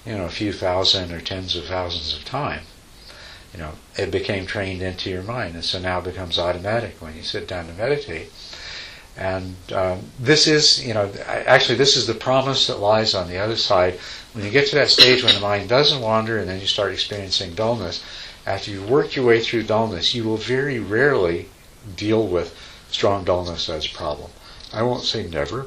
Speaker 1: you know, a few thousand or tens of thousands of times, you know, it became trained into your mind, and so now it becomes automatic when you sit down to meditate. And um, this is, you know, actually, this is the promise that lies on the other side. When you get to that stage when the mind doesn't wander, and then you start experiencing dullness, after you work your way through dullness, you will very rarely deal with strong dullness as a problem. I won't say never,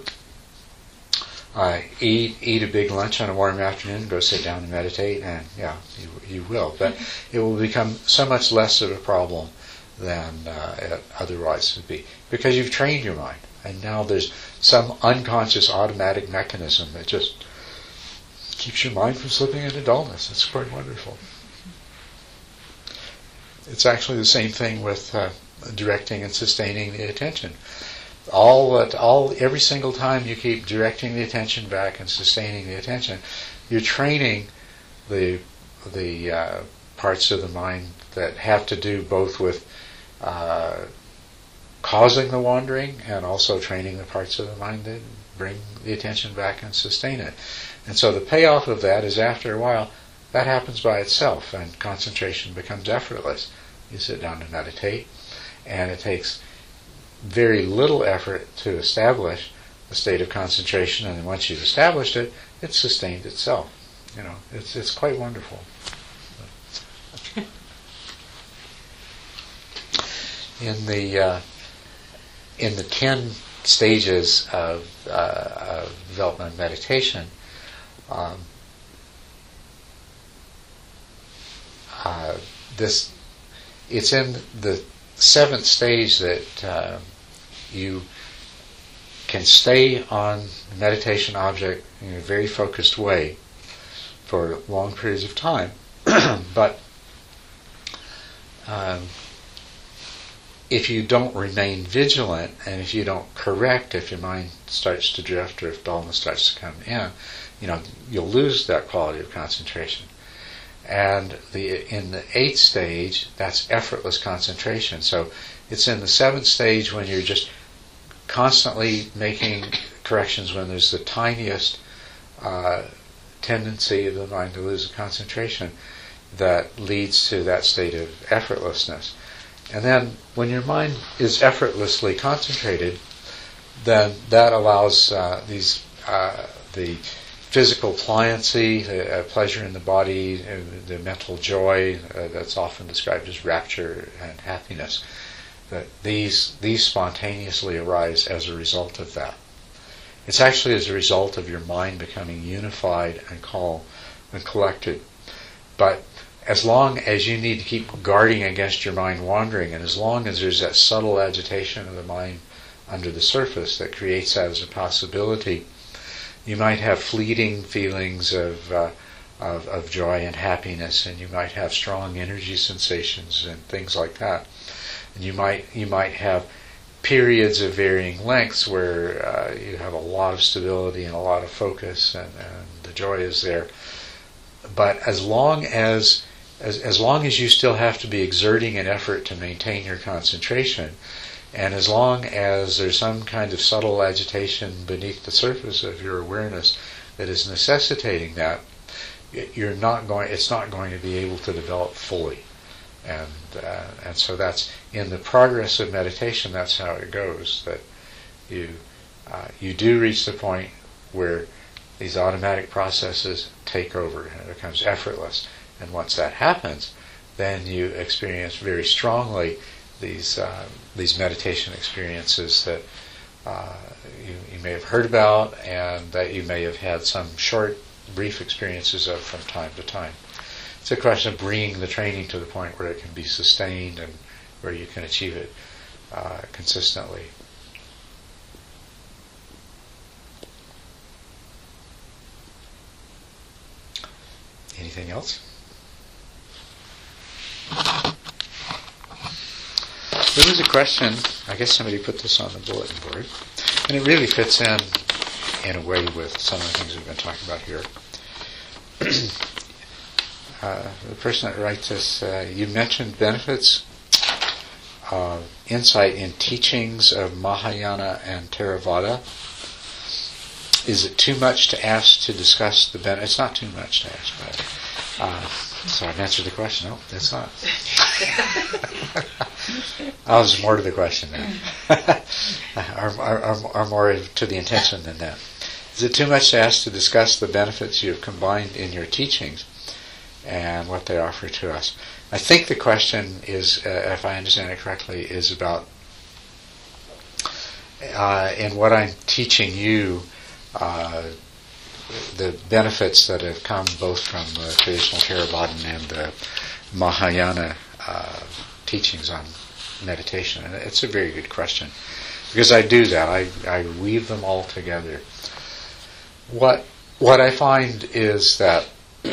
Speaker 1: uh, eat eat a big lunch on a warm afternoon, go sit down and meditate, and yeah, you, you will. But it will become so much less of a problem than uh, it otherwise would be because you've trained your mind, and now there's some unconscious automatic mechanism that just keeps your mind from slipping into dullness. It's quite wonderful. it's actually the same thing with uh, directing and sustaining the attention. All that, all every single time you keep directing the attention back and sustaining the attention, you're training the the uh, parts of the mind that have to do both with uh, causing the wandering and also training the parts of the mind that bring the attention back and sustain it. And so the payoff of that is after a while, that happens by itself and concentration becomes effortless. You sit down to meditate, and it takes very little effort to establish a state of concentration, and once you've established it, it's sustained itself. You know, it's it's quite wonderful. In the uh, in the ten stages of, uh, of development meditation, um, uh, this it's in the seventh stage that uh, you can stay on meditation object in a very focused way for long periods of time, but um, if you don't remain vigilant and if you don't correct, if your mind starts to drift or if dullness starts to come in, you know, you'll lose that quality of concentration. And the in the eighth stage, that's effortless concentration. So it's in the seventh stage when you're just constantly making corrections when there's the tiniest uh, tendency of the mind to lose the concentration that leads to that state of effortlessness. And then when your mind is effortlessly concentrated, then that allows uh, these uh, the physical pliancy, uh, pleasure in the body, uh, the mental joy uh, that's often described as rapture and happiness. That these these spontaneously arise as a result of that. It's actually as a result of your mind becoming unified and calm and collected. But as long as you need to keep guarding against your mind wandering, and as long as there's that subtle agitation of the mind under the surface that creates that as a possibility, you might have fleeting feelings of, uh, of, of joy and happiness, and you might have strong energy sensations and things like that. And you might you might have periods of varying lengths where uh, you have a lot of stability and a lot of focus, and, and the joy is there. But as long as as, as long as you still have to be exerting an effort to maintain your concentration, and as long as there's some kind of subtle agitation beneath the surface of your awareness that is necessitating that, you're not going. It's not going to be able to develop fully, and uh, and so that's in the progress of meditation. That's how it goes. That you uh, you do reach the point where these automatic processes take over and it becomes effortless. And once that happens, then you experience very strongly these uh, these meditation experiences that uh, you, you may have heard about and that you may have had some short, brief experiences of from time to time. It's a question of bringing the training to the point where it can be sustained and where you can achieve it uh, consistently. Anything else? There was a question, I guess somebody put this on the bulletin board, and it really fits in in a way with some of the things we've been talking about here. uh, the person that writes this, uh, you mentioned benefits of insight in teachings of Mahayana and Theravada. Is it too much to ask to discuss the benefits? It's not too much to ask, but uh, so I've answered the question. No, that's not. I was more to the question there. or, or, or, more to the intention than that. Is it too much to ask to discuss the benefits you have combined in your teachings and what they offer to us? I think the question is, uh, if I understand it correctly, is about uh, in what I'm teaching you. Uh, the benefits that have come both from the traditional Theravadan and the Mahayana uh, teachings on meditation? And it's a very good question because I do that. I, I weave them all together. What what I find is that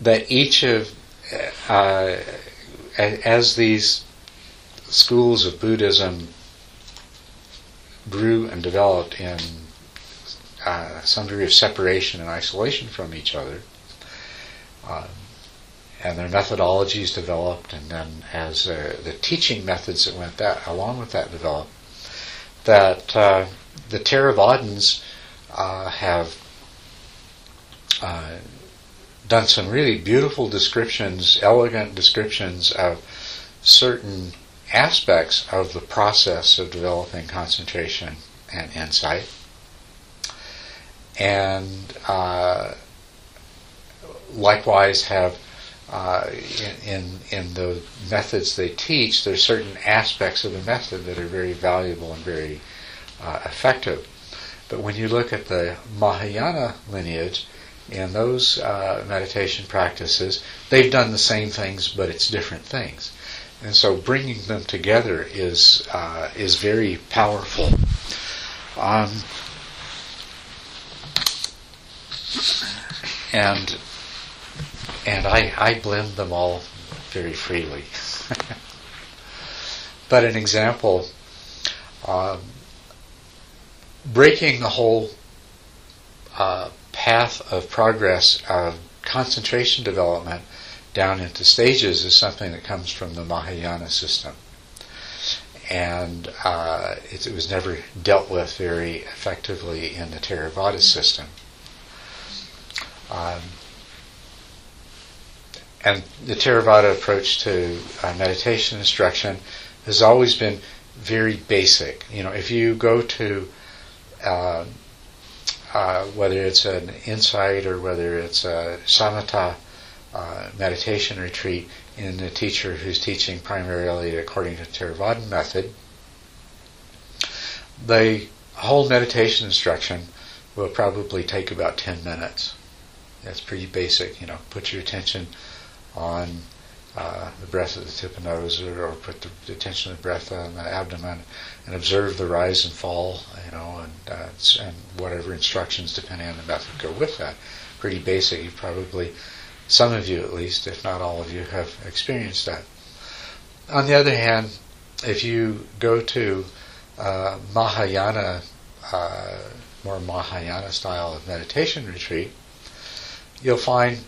Speaker 1: that each of uh, as these schools of Buddhism grew and developed in uh, some degree of separation and isolation from each other, uh, and their methodologies developed, and then as uh, the teaching methods that went that along with that developed, that uh, the Theravadins uh, have uh, done some really beautiful descriptions, elegant descriptions of certain aspects of the process of developing concentration and insight. And uh, likewise have uh, in, in, in the methods they teach, there's certain aspects of the method that are very valuable and very uh, effective. But when you look at the Mahayana lineage, in those uh, meditation practices, they've done the same things, but it's different things. And so bringing them together is uh, is very powerful. Um, and and I, I blend them all very freely. but an example, um, breaking the whole uh, path of progress of concentration development down into stages is something that comes from the Mahayana system. And uh, it, it, was never dealt with very effectively in the Theravada system. Um, and the Theravada approach to uh, meditation instruction has always been very basic. You know, if you go to uh, uh, whether it's an insight or whether it's a samatha uh, meditation retreat in a teacher who's teaching primarily according to the Theravada method, the whole meditation instruction will probably take about 10 minutes. That's pretty basic, you know, put your attention on uh, the breath at the tip of the nose or, or put the, the, attention of the breath on the abdomen and observe the rise and fall, you know, and, uh, and whatever instructions depending on the method go with that. Pretty basic. You probably, some of you at least, if not all of you, have experienced that. On the other hand, if you go to uh, Mahayana, uh, more Mahayana style of meditation retreat, you'll find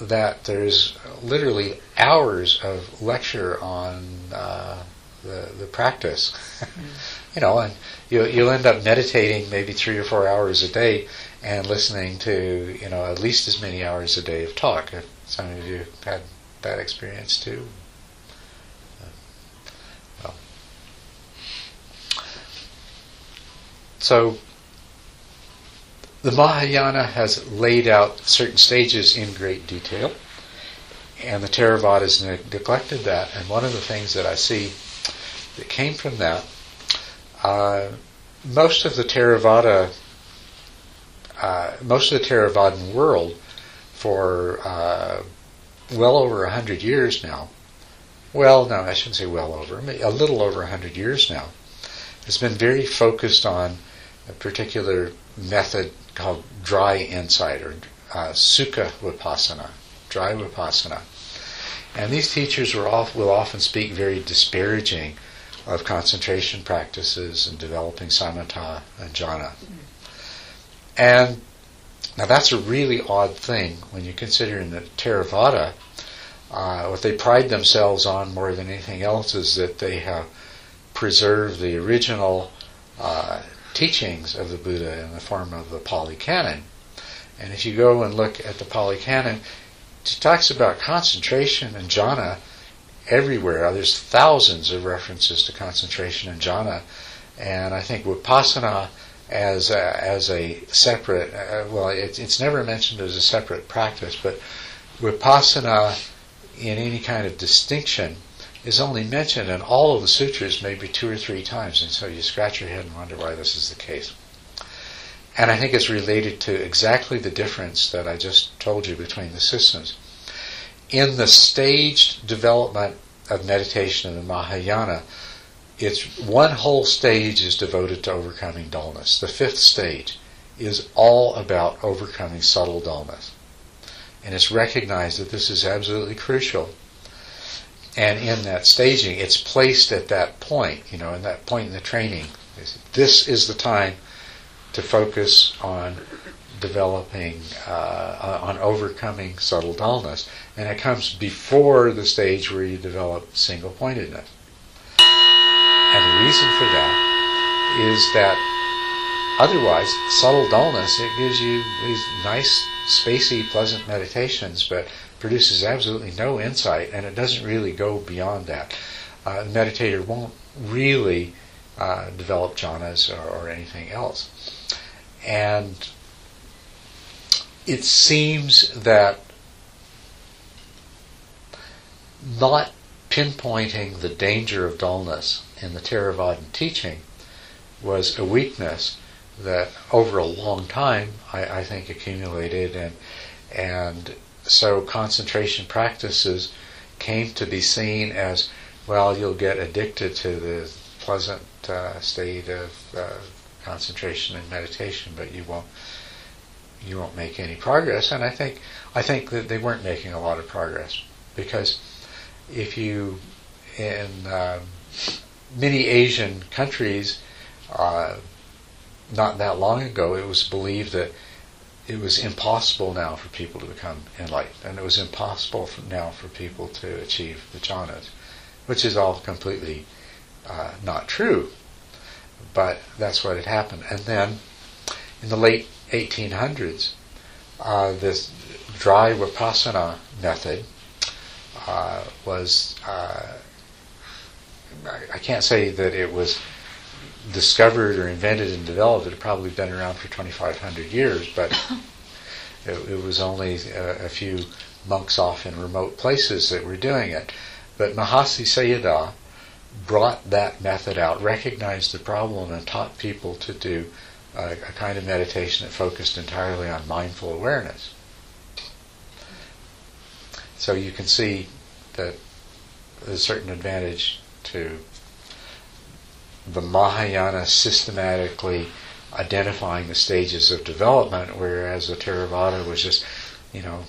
Speaker 1: that there's literally hours of lecture on uh, the the practice. mm. you know, and you you'll end up meditating maybe three or four hours a day and listening to you know at least as many hours a day of talk. If some of you had that experience too. Well. So the Mahayana has laid out certain stages in great detail, and the Theravada has neglected that. And one of the things that I see that came from that, uh, most of the Theravada, uh, most of the Theravadan world, for uh, well over a hundred years now, well, no, I shouldn't say well over, a little over a hundred years now, has been very focused on a particular method called dry insight or uh, sukkha vipassana, dry vipassana. And these teachers will often speak very disparaging of concentration practices and developing samatha and jhana. And now that's a really odd thing when you consider in the Theravada, uh, what they pride themselves on more than anything else is that they have preserved the original uh, teachings of the Buddha in the form of the Pali Canon. And if you go and look at the Pali Canon, it talks about concentration and jhana everywhere. There's thousands of references to concentration and jhana. And I think vipassana as a, as a separate, uh, well, it, it's never mentioned as a separate practice, but vipassana in any kind of distinction is only mentioned in all of the sutras maybe two or three times, and so you scratch your head and wonder why this is the case. And I think it's related to exactly the difference that I just told you between the systems. In the staged development of meditation in the Mahayana, it's one whole stage is devoted to overcoming dullness. The fifth stage is all about overcoming subtle dullness. and it's recognized that this is absolutely crucial. And in that staging, it's placed at that point, you know, in that point in the training. This is the time to focus on developing, uh, on overcoming subtle dullness. And it comes before the stage where you develop single pointedness. And the reason for that is that otherwise, subtle dullness, it gives you these nice, spacey, pleasant meditations, but produces absolutely no insight, and it doesn't really go beyond that. Uh, the meditator won't really uh, develop jhanas or, or anything else. And it seems that not pinpointing the danger of dullness in the Theravadan teaching was a weakness that over a long time I, I think accumulated and and so concentration practices came to be seen as well you'll get addicted to the pleasant uh, state of uh, concentration and meditation but you won't you won't make any progress and I think I think that they weren't making a lot of progress because if you in um, many Asian countries, uh, not that long ago, it was believed that it was impossible now for people to become enlightened, and it was impossible for now for people to achieve the jhanas, which is all completely uh, not true. But that's what had happened. And then, in the late 1800s, uh, this dry vipassana method uh, was uh, I can't say that it was discovered or invented and developed. It had probably been around for 2,500 years, but it, it, was only a, a, few monks off in remote places that were doing it. But Mahasi Sayadaw brought that method out, recognized the problem, and taught people to do a, a kind of meditation that focused entirely on mindful awareness. So you can see that there's a certain advantage to the Mahayana systematically identifying the stages of development, whereas the Theravada was just, you know,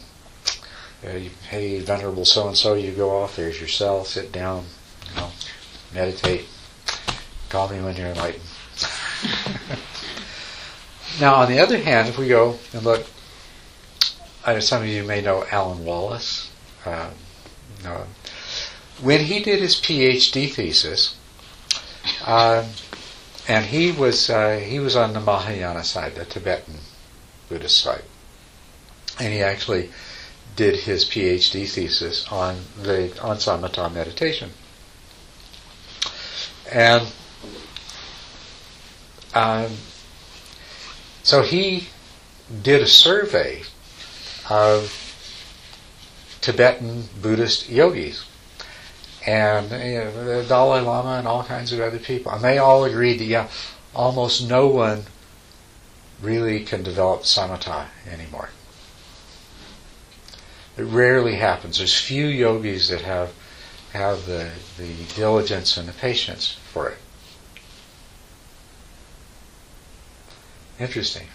Speaker 1: uh, hey, venerable so and so, you go off. There's yourself. Sit down. You know, meditate. Call me when you're enlightened. now, on the other hand, if we go and look, uh, some of you may know Alan Wallace. You know, when he did his PhD thesis, uh, and he was uh, he was on the Mahayana side, the Tibetan Buddhist side, and he actually did his PhD thesis on the on samatha meditation, and um, so he did a survey of Tibetan Buddhist yogis and you know, the Dalai Lama and all kinds of other people, and they all agreed that yeah, almost no one really can develop samatha anymore. It rarely happens. There's few yogis that have have the the diligence and the patience for it. Interesting.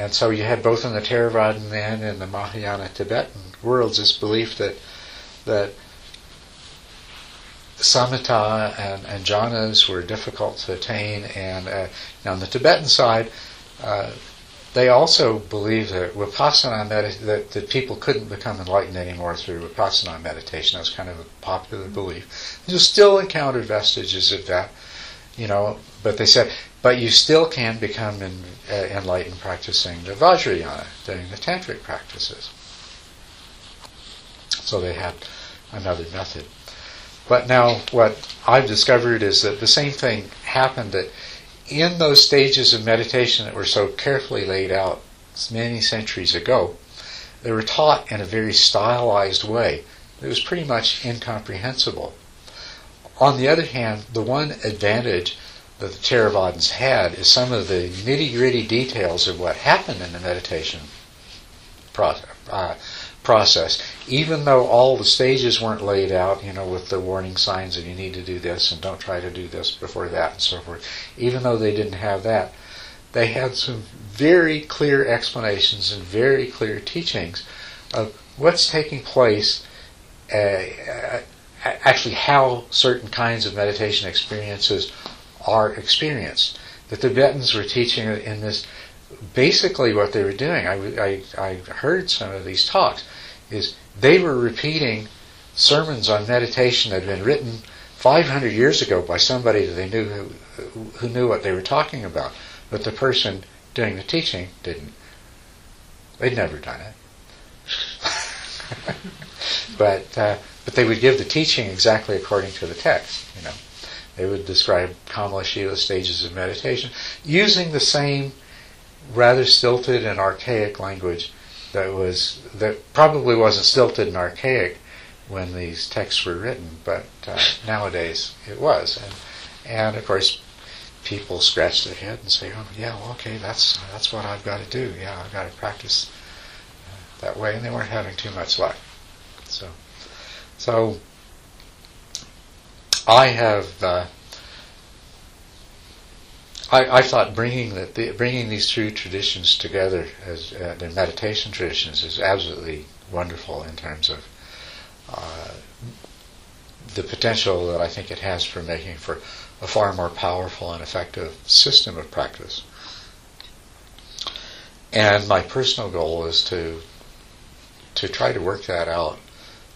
Speaker 1: And so you had both in the Theravadan and in the Mahayana Tibetan worlds this belief that that samatha and, and jhanas were difficult to attain, and uh, on the Tibetan side, uh, they also believed that vipassana that, that people couldn't become enlightened anymore through vipassana meditation. That was kind of a popular belief. You still encountered vestiges of that, you know, but they said, but you still can become uh, enlightened practicing the Vajrayana, doing the tantric practices. So they had another method. But now, what I've discovered is that the same thing happened that in those stages of meditation that were so carefully laid out many centuries ago, they were taught in a very stylized way. It was pretty much incomprehensible. On the other hand, the one advantage that the Theravadins had is some of the nitty gritty details of what happened in the meditation process. Uh, process, even though all the stages weren't laid out, you know, with the warning signs that you need to do this and don't try to do this before that and so forth, even though they didn't have that, they had some very clear explanations and very clear teachings of what's taking place, uh, uh, actually how certain kinds of meditation experiences are experienced. The Tibetans were teaching in this, basically what they were doing, I, I, I heard some of these talks, is they were repeating sermons on meditation that had been written 500 years ago by somebody that they knew who, who knew what they were talking about, but the person doing the teaching didn't. They'd never done it. but uh, but they would give the teaching exactly according to the text. They would describe Kamalashila stages of meditation using the same rather stilted and archaic language that was that probably wasn't stilted and archaic when these texts were written, but uh, nowadays it was. And, and of course, people scratch their head and say, "Oh, yeah, well, okay, that's that's what I've got to do. Yeah, I've got to practice uh, that way." And they weren't having too much luck. So, so I have. Uh, I, I thought bringing the, the, bringing these two traditions together as uh, the meditation traditions is absolutely wonderful in terms of uh, the potential that I think it has for making for a far more powerful and effective system of practice. And my personal goal is to to try to work that out.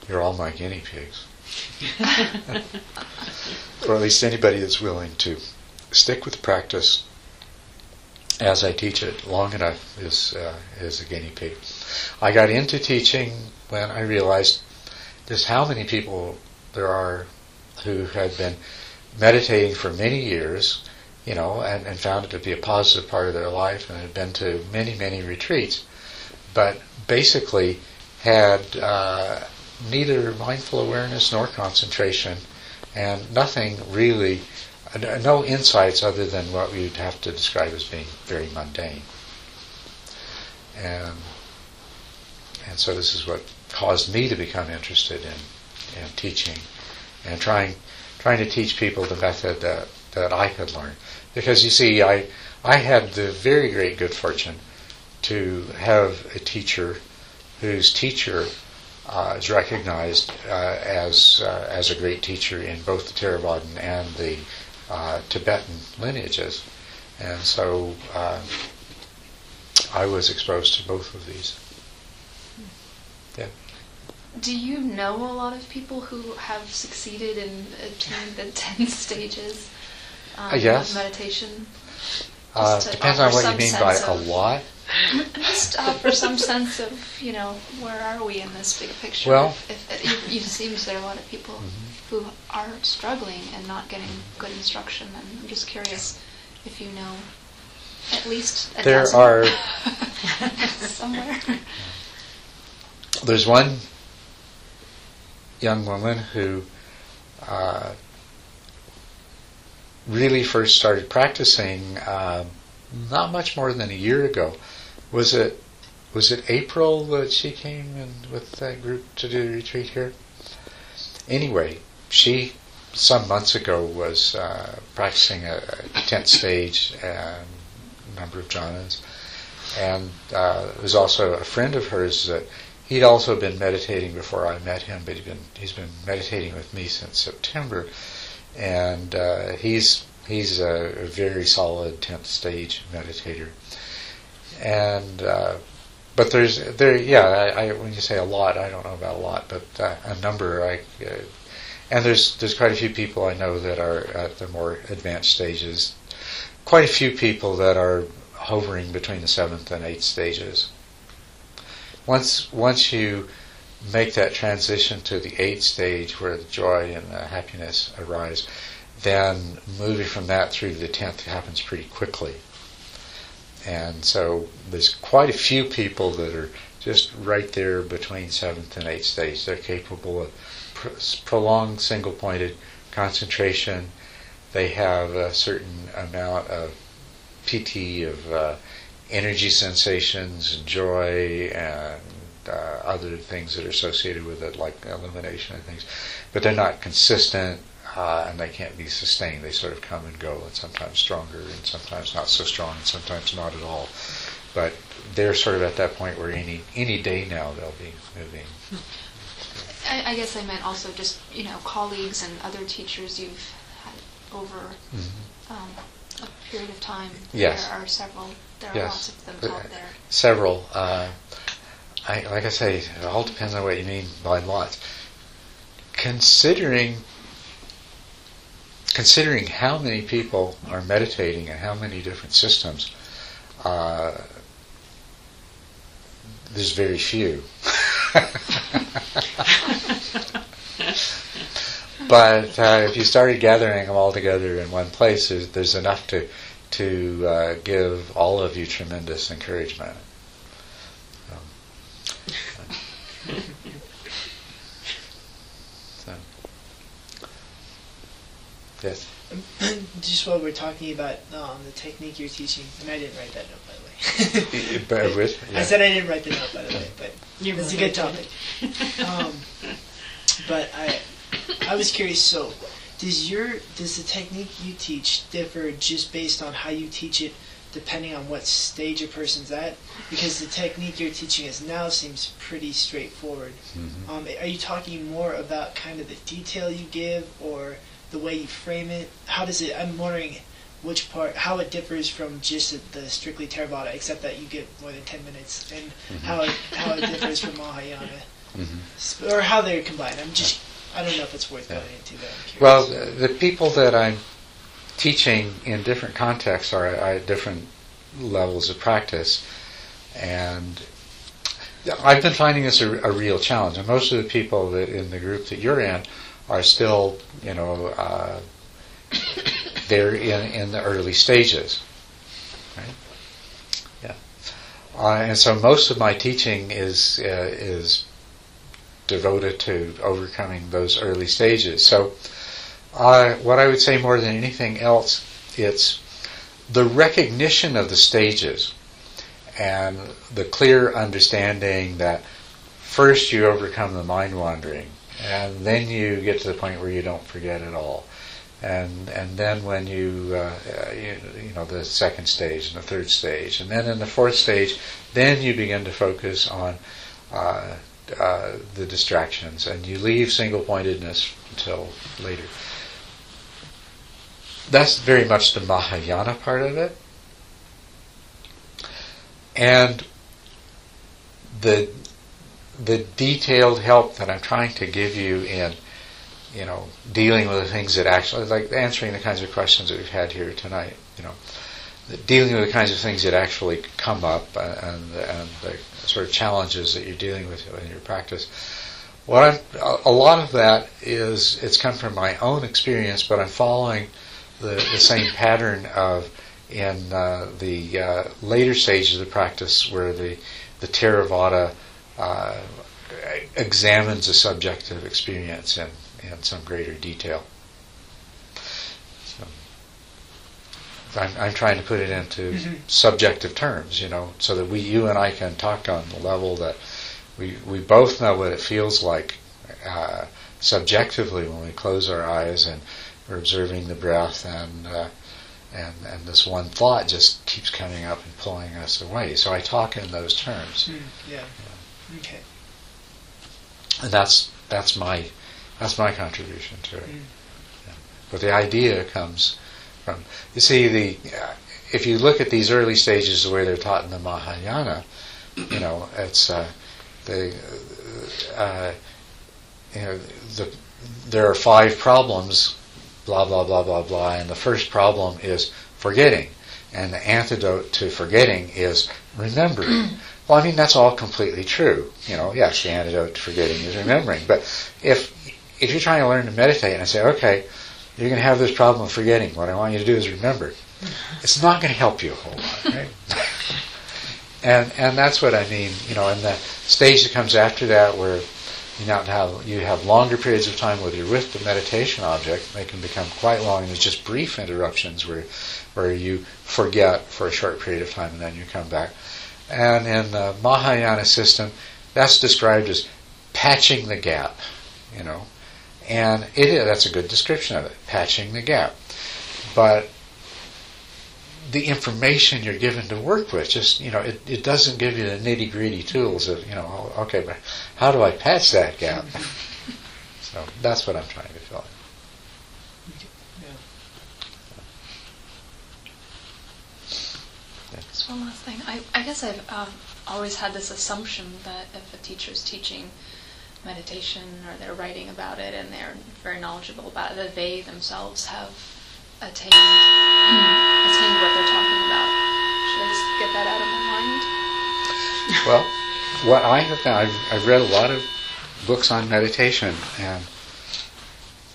Speaker 1: You're all my guinea pigs. or at least anybody that's willing to stick with practice as I teach it long enough is uh, is a guinea pig. I got into teaching when I realized just how many people there are who had been meditating for many years, you know, and, and found it to be a positive part of their life and had been to many, many retreats, but basically had uh, neither mindful awareness nor concentration and nothing really no insights other than what we would have to describe as being very mundane. And and so this is what caused me to become interested in, in teaching and trying trying to teach people the method that, that I could learn. Because you see, I I had the very great good fortune to have a teacher whose teacher uh, is recognized uh, as uh, as a great teacher in both the Theravadan and the uh, Tibetan lineages, and so uh, I was exposed to both of these. Yeah.
Speaker 5: Do you know a lot of people who have succeeded in attaining the ten stages um,
Speaker 1: Uh, yes.
Speaker 5: of meditation?
Speaker 1: Uh, depends on what you mean by a lot.
Speaker 5: Just offer some sense of, you know, where are we in this big picture?
Speaker 1: Well-
Speaker 5: if, if, it, it seems there are a lot of people
Speaker 1: Mm-hmm.
Speaker 5: who are struggling and not getting good instruction, and I'm just curious if you know at least
Speaker 1: There
Speaker 5: dozen
Speaker 1: are-
Speaker 5: somewhere.
Speaker 1: There's one young woman who uh, really first started practicing uh, not much more than a year ago. Was it was it April that she came in with that group to do the retreat here? Anyway, she some months ago was uh, practicing a, a tenth stage and a number of jhanas, and uh, was also a friend of hers that he'd also been meditating before I met him, but he'd been he's been meditating with me since September, and uh, he's he's a, a very solid tenth stage meditator, and uh, but there's there yeah I, I, when you say a lot I don't know about a lot, but uh, a number I. Uh, and there's there's quite a few people I know that are at the more advanced stages. Quite a few people that are hovering between the seventh and eighth stages. Once once you make that transition to the eighth stage where the joy and the happiness arise, then moving from that through to the tenth happens pretty quickly. And so there's quite a few people that are just right there between seventh and eighth stage. They're capable of pr- prolonged single-pointed concentration. They have a certain amount of piti of uh, energy sensations joy and uh, other things that are associated with it, like illumination and things. But they're not consistent. Uh, and they can't be sustained. They sort of come and go, and sometimes stronger, and sometimes not so strong, and sometimes not at all. But they're sort of at that point where any any day now they'll be moving.
Speaker 5: I, I guess I meant also just you know colleagues and other teachers you've had over um, a period of time.
Speaker 1: Yes.
Speaker 5: There are several. There are
Speaker 1: Yes.
Speaker 5: lots of them
Speaker 1: But-
Speaker 5: out there.
Speaker 1: Several. Uh, I, like I say, it all depends on what you mean by lots. Considering considering how many people are meditating and how many different systems, uh, there's very few. but uh, if you started gathering them all together in one place, there's, there's enough to to uh, give all of you tremendous encouragement. Um, so, yes.
Speaker 4: Just while we're talking about um, the technique you're teaching, and I didn't write that note by the way.
Speaker 1: Bear with.
Speaker 4: I said I didn't write the note by the way, but it's a good topic. Um, but I, I was curious. So, does your does the technique you teach differ just based on how you teach it, depending on what stage a person's at? Because the technique you're teaching us now seems pretty straightforward.
Speaker 1: Mhm.
Speaker 4: Um, are you talking more about kind of the detail you give, or the way you frame it? How does it? I'm wondering which part, how it differs from just the strictly Theravada, except that you get more than ten minutes, and how it how it differs from Mahayana,
Speaker 1: Mhm.
Speaker 4: Or how they're combined. I'm just, I don't know if it's worth
Speaker 1: Yeah.
Speaker 4: going into that.
Speaker 1: Well, the people that I'm teaching in different contexts are at different levels of practice, and I've been finding this a, a real challenge. And most of the people that in the group that you're in are still, you know, uh, they're in, in the early stages, right? Yeah, uh, and so most of my teaching is uh, is devoted to overcoming those early stages. So, uh, what I would say more than anything else, it's the recognition of the stages and the clear understanding that first you overcome the mind wandering, and then you get to the point where you don't forget at all. And and then when you, uh, uh, you you know the second stage and the third stage, and then in the fourth stage, then you begin to focus on uh, uh, the distractions, and you leave single pointedness until later. That's very much the Mahayana part of it. And the the detailed help that I'm trying to give you in, you know, dealing with the things that actually, like answering the kinds of questions that we've had here tonight, you know, dealing with the kinds of things that actually come up and, and, and the sort of challenges that you're dealing with in your practice. What a, a lot of that is, it's come from my own experience, but I'm following the, the same pattern of in uh, the uh, later stages of the practice where the, the Theravada uh, examines the subjective experience in, in some greater detail. So, I'm, I'm trying to put it into
Speaker 4: Mhm.
Speaker 1: subjective terms, you know, so that we, you and I can talk on the level that we, we both know what it feels like uh, subjectively when we close our eyes and we're observing the breath and uh, and and this one thought just keeps coming up and pulling us away. So I talk in those terms,
Speaker 4: Hmm, yeah. Okay.
Speaker 1: and that's that's my that's my contribution to it.
Speaker 4: Mm.
Speaker 1: Yeah. But the idea comes from you see the uh, if you look at these early stages the way they're taught in the Mahayana, you know it's uh, the uh, you know the there are five problems blah blah blah blah blah and the first problem is forgetting and the antidote to forgetting is remembering well i mean that's all completely true you know yes the antidote to forgetting is remembering but if if you're trying to learn to meditate and i say okay you're going to have this problem of forgetting what i want you to do is remember it's not going to help you a whole lot right and and that's what i mean you know and the stage that comes after that where you now have you have longer periods of time where you're with the meditation object. They can become quite long, and there's just brief interruptions where where you forget for a short period of time, and then you come back. And in the Mahayana system, that's described as patching the gap. You know, And it is, that's a good description of it, patching the gap. But the information you're given to work with, just, you know, it, it doesn't give you the nitty gritty tools of, you know, oh, okay, but how do I patch that gap? so that's what I'm trying to fill in.
Speaker 5: Just one last thing. I, I guess I've um, always had this assumption that if a teacher's teaching meditation or they're writing about it and they're very knowledgeable about it, that they themselves have attained attained what they're talking about. Should I just get that out of my mind?
Speaker 1: Well, what I have found, I've, I've read a lot of books on meditation, and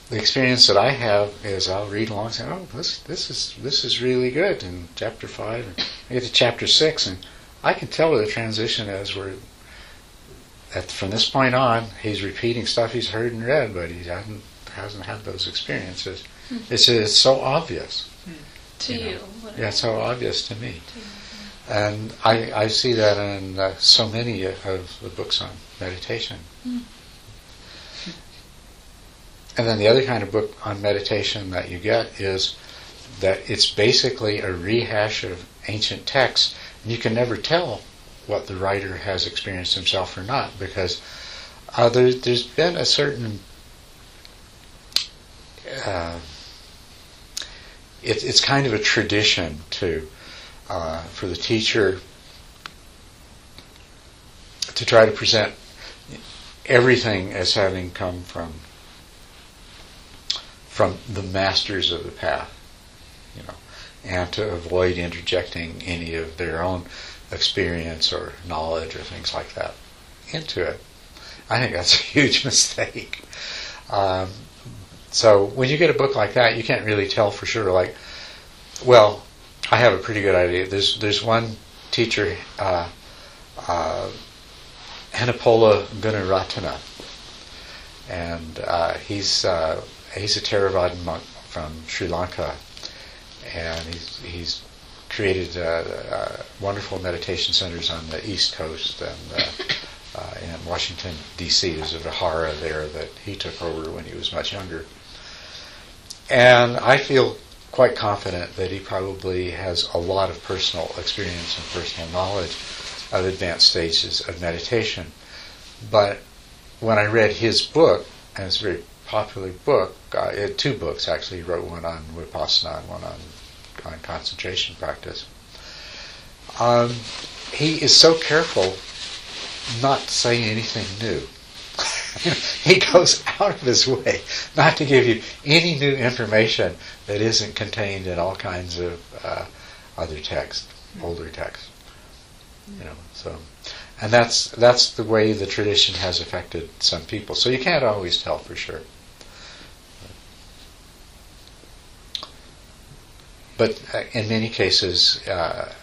Speaker 1: the experience that I have is I'll read along and say, "Oh, this this is this is really good." In chapter five, and I get to chapter six, and I can tell where the transition is. Where at, from this point on, he's repeating stuff he's heard and read, but he hasn't hasn't had those experiences. It's it's so obvious.
Speaker 5: To
Speaker 1: You know.
Speaker 5: you.
Speaker 1: Yeah, it's so obvious to me.
Speaker 5: to.
Speaker 1: And I, I see that in uh, so many of the books on meditation.
Speaker 5: Mm.
Speaker 1: And then the other kind of book on meditation that you get is that it's basically a rehash of ancient texts. And you can never tell what the writer has experienced himself or not because uh, there, there's been a certain. Uh, it, it's kind of a tradition to uh, for the teacher to try to present everything as having come from from the masters of the path, you know, and to avoid interjecting any of their own experience or knowledge or things like that into it. I think that's a huge mistake. Um, so when you get a book like that, you can't really tell for sure. Like, well, I have a pretty good idea. There's there's one teacher, uh, uh, Gunaratana, and uh, he's uh, he's a Theravadan monk from Sri Lanka, and he's he's created uh, uh, wonderful meditation centers on the East Coast and. Uh, uh, in Washington D.C. There's a Vihara there that he took over when he was much younger, and I feel quite confident that he probably has a lot of personal experience and personal knowledge of advanced stages of meditation. But when I read his book, and it's very popular book, uh, had two books actually. He wrote one on vipassana and one on, on concentration practice. Um, he is so careful not to say anything new. he goes out of his way not to give you any new information that isn't contained in all kinds of uh, other text, older text. You know, so, and that's that's the way the tradition has affected some people. So you can't always tell for sure. But uh, in many cases, uh,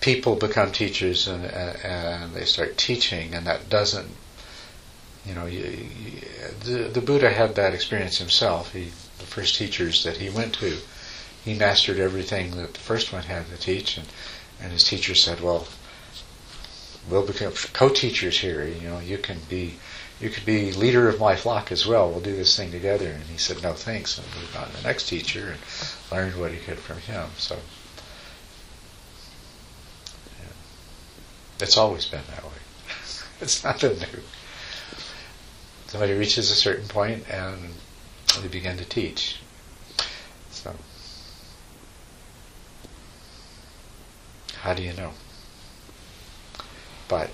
Speaker 1: people become teachers and, and, and they start teaching, and that doesn't you know, you, you, the the Buddha had that experience himself. He, the first teachers that he went to, he mastered everything that the first one had to teach, and and his teacher said, "Well, we'll become co-teachers here. You know, you can be." You could be leader of my flock as well. We'll do this thing together. And he said, no thanks, and moved on to the next teacher and learned what he could from him. So, yeah. it's always been that way. it's nothing new somebody reaches a certain point and they begin to teach. So, how do you know? But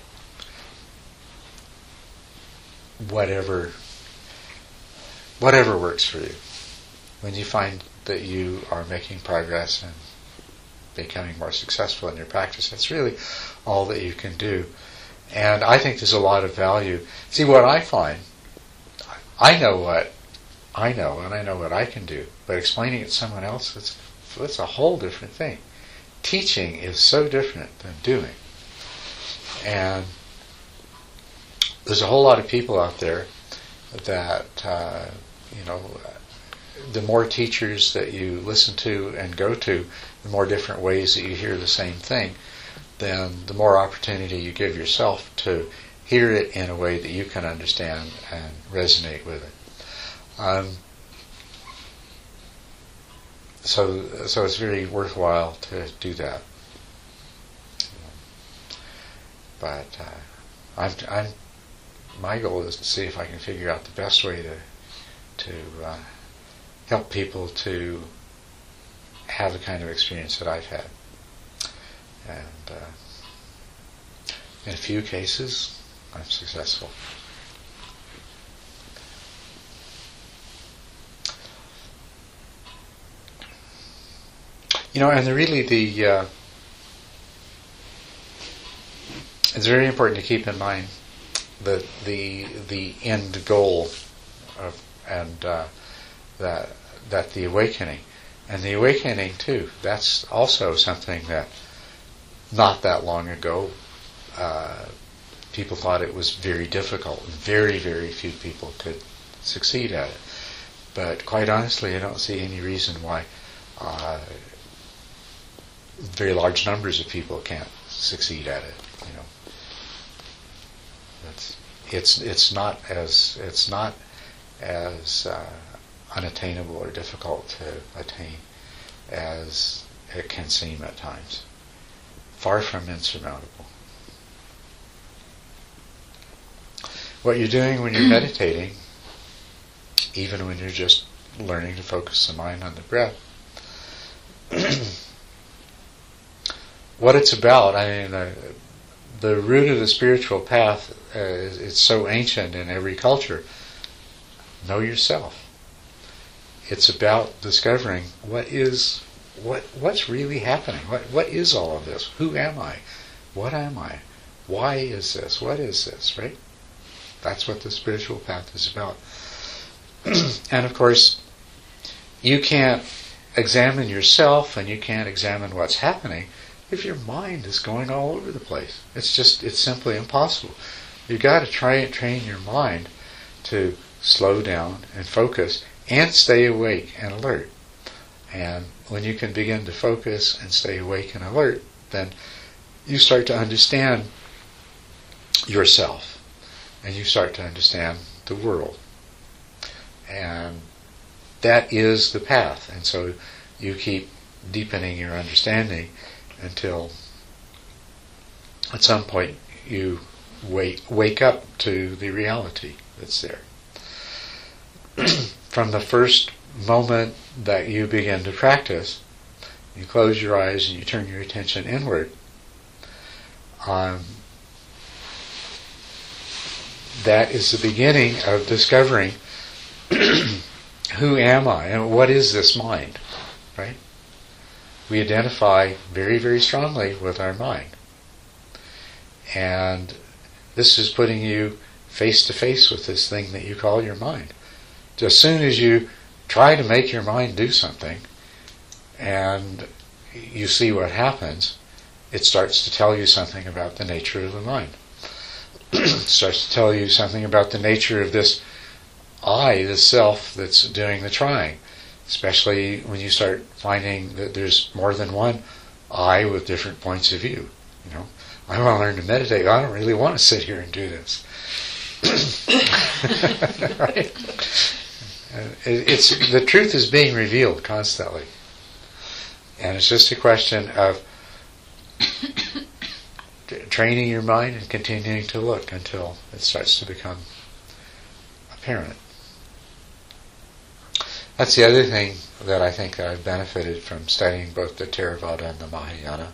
Speaker 1: whatever whatever works for you. When you find that you are making progress and becoming more successful in your practice, that's really all that you can do. And I think there's a lot of value. See, what I find I know what I know, and I know what I can do. But explaining it to someone else, it's a whole different thing. Teaching is so different than doing. And there's a whole lot of people out there that, uh, you know, the more teachers that you listen to and go to, the more different ways that you hear the same thing, then the more opportunity you give yourself to hear it in a way that you can understand and resonate with it. Um, so, so it's very worthwhile to do that. But uh, I'm, I'm, my goal is to see if I can figure out the best way to to uh, help people to have the kind of experience that I've had. And uh, in a few cases, I'm successful. You know, and really the uh, it's very important to keep in mind the the the end goal of and uh, that that the awakening and the awakening too. That's also something that not that long ago uh, people thought it was very difficult. Very very few people could succeed at it. But quite honestly, I don't see any reason why uh, very large numbers of people can't succeed at it. You know, it's it's not as it's not as uh, unattainable or difficult to attain as it can seem at times. Far from insurmountable. What you're doing when you're meditating, even when you're just learning to focus the mind on the breath, what it's about. I mean, uh, the root of the spiritual path uh, it's so ancient in every culture. Know yourself. It's about discovering what is what what's really happening. What what is all of this? Who am I? What am I? Why is this? What is this? Right? That's what the spiritual path is about. and of course, you can't examine yourself and you can't examine what's happening if your mind is going all over the place. It's just, it's simply impossible. You've got to try and train your mind to slow down and focus and stay awake and alert. And when you can begin to focus and stay awake and alert, then you start to understand yourself and you start to understand the world. And that is the path. And so you keep deepening your understanding until at some point you wake, wake up to the reality that's there. From the first moment that you begin to practice, you close your eyes and you turn your attention inward. Um, that is the beginning of discovering who am I and what is this mind, right? we identify very, very strongly with our mind. And this is putting you face to face with this thing that you call your mind. As soon as you try to make your mind do something and you see what happens, it starts to tell you something about the nature of the mind. it starts to tell you something about the nature of this I, this self that's doing the trying especially when you start finding that there's more than one I with different points of view. You know, I want to learn to meditate. I don't really want to sit here and do this. right? Uh, it's the truth is being revealed constantly, and it's just a question of training your mind and continuing to look until it starts to become apparent. That's the other thing that I think I've benefited from studying both the Theravada and the Mahayana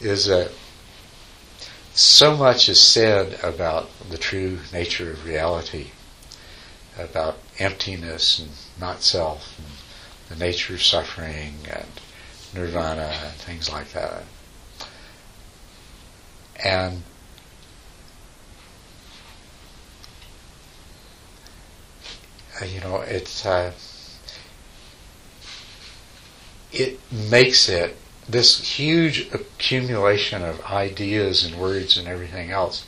Speaker 1: is that so much is said about the true nature of reality, about emptiness and not self, and the nature of suffering and nirvana and things like that. And Uh, you know, it's uh, it makes it this huge accumulation of ideas and words and everything else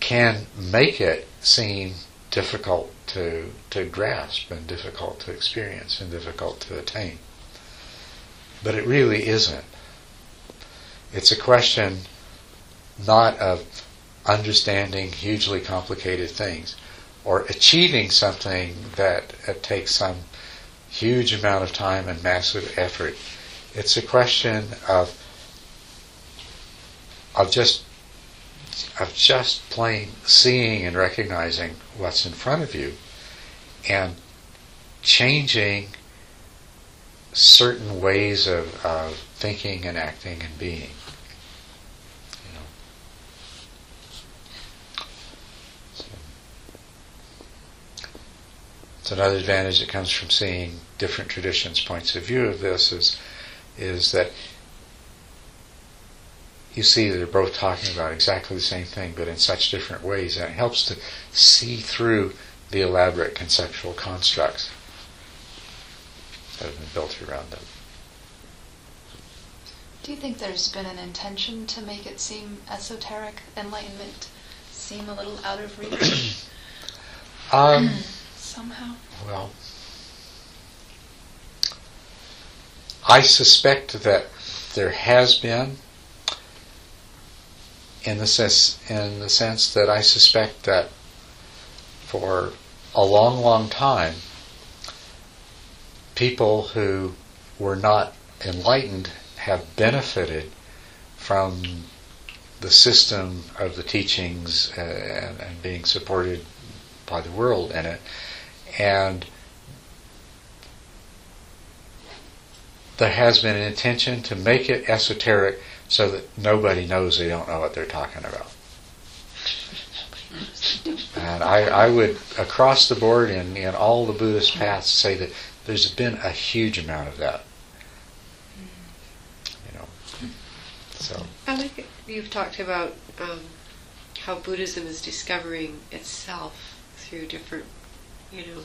Speaker 1: can make it seem difficult to to grasp and difficult to experience and difficult to attain. But it really isn't. It's a question not of understanding hugely complicated things, or achieving something that takes some huge amount of time and massive effort. It's a question of of just of just plain seeing and recognizing what's in front of you and changing certain ways of, of thinking and acting and being. You know. So, it's another advantage that comes from seeing different traditions' points of view of this is is that you see they're both talking about exactly the same thing, but in such different ways, and it helps to see through the elaborate conceptual constructs that have been built around them.
Speaker 7: Do you think there's been an intention to make it seem esoteric, enlightenment seem a little out of reach
Speaker 1: Um,
Speaker 7: somehow?
Speaker 1: well, I suspect that there has been, in the sense, in the sense that I suspect that for a long, long time, people who were not enlightened have benefited from the system of the teachings uh, and, and being supported by the world in it. And there has been an intention to make it esoteric so that nobody knows they don't know what they're talking about. And I, I would, across the board in, in all the Buddhist paths, say that there's been a huge amount of that. You know, so
Speaker 8: I like. You've talked about um, how Buddhism is discovering itself through different, you know,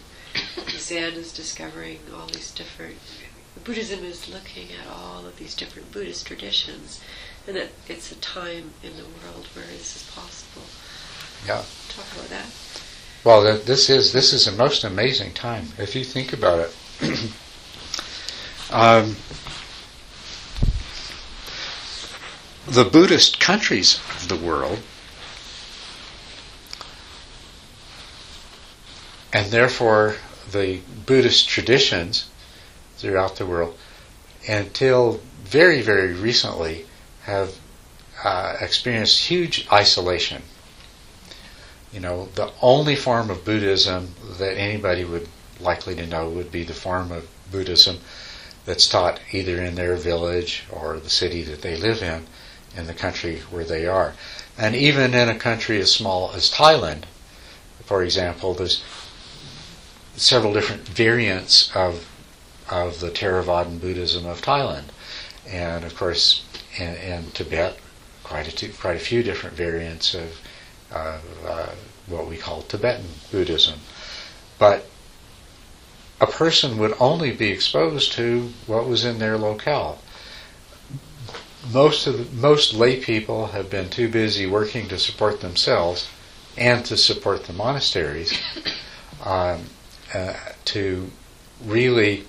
Speaker 8: Zen is discovering all these different. Buddhism is looking at all of these different Buddhist traditions, and that it's a time in the world where this is possible.
Speaker 1: yeah.
Speaker 8: Talk about that.
Speaker 1: Well, th- this is this is a most amazing time if you think about it. um, the Buddhist countries of the world, and therefore the Buddhist traditions throughout the world, until very very recently, have uh, experienced huge isolation you know, the only form of Buddhism that anybody would likely to know would be the form of Buddhism that's taught either in their village or the city that they live in, in the country where they are. And even in a country as small as Thailand, for example, there's several different variants of of the Theravadan Buddhism of Thailand, and of course in, in Tibet, quite a quite a few different variants of uh, what we call Tibetan Buddhism. But a person would only be exposed to what was in their locale. Most of the, most lay people have been too busy working to support themselves and to support the monasteries um, uh, to really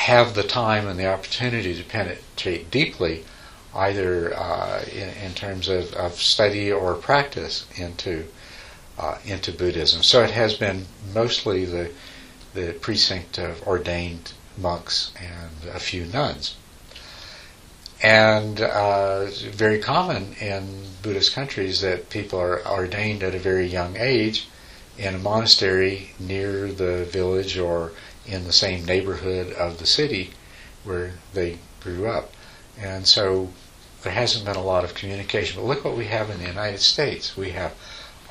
Speaker 1: have the time and the opportunity to penetrate deeply either uh, in, in, terms of, of, study or practice into uh, into Buddhism. So it has been mostly the the precinct of ordained monks and a few nuns. And uh, very common in Buddhist countries that people are ordained at a very young age in a monastery near the village or in the same neighborhood of the city where they grew up. And so there hasn't been a lot of communication. But look what we have in the United States. We have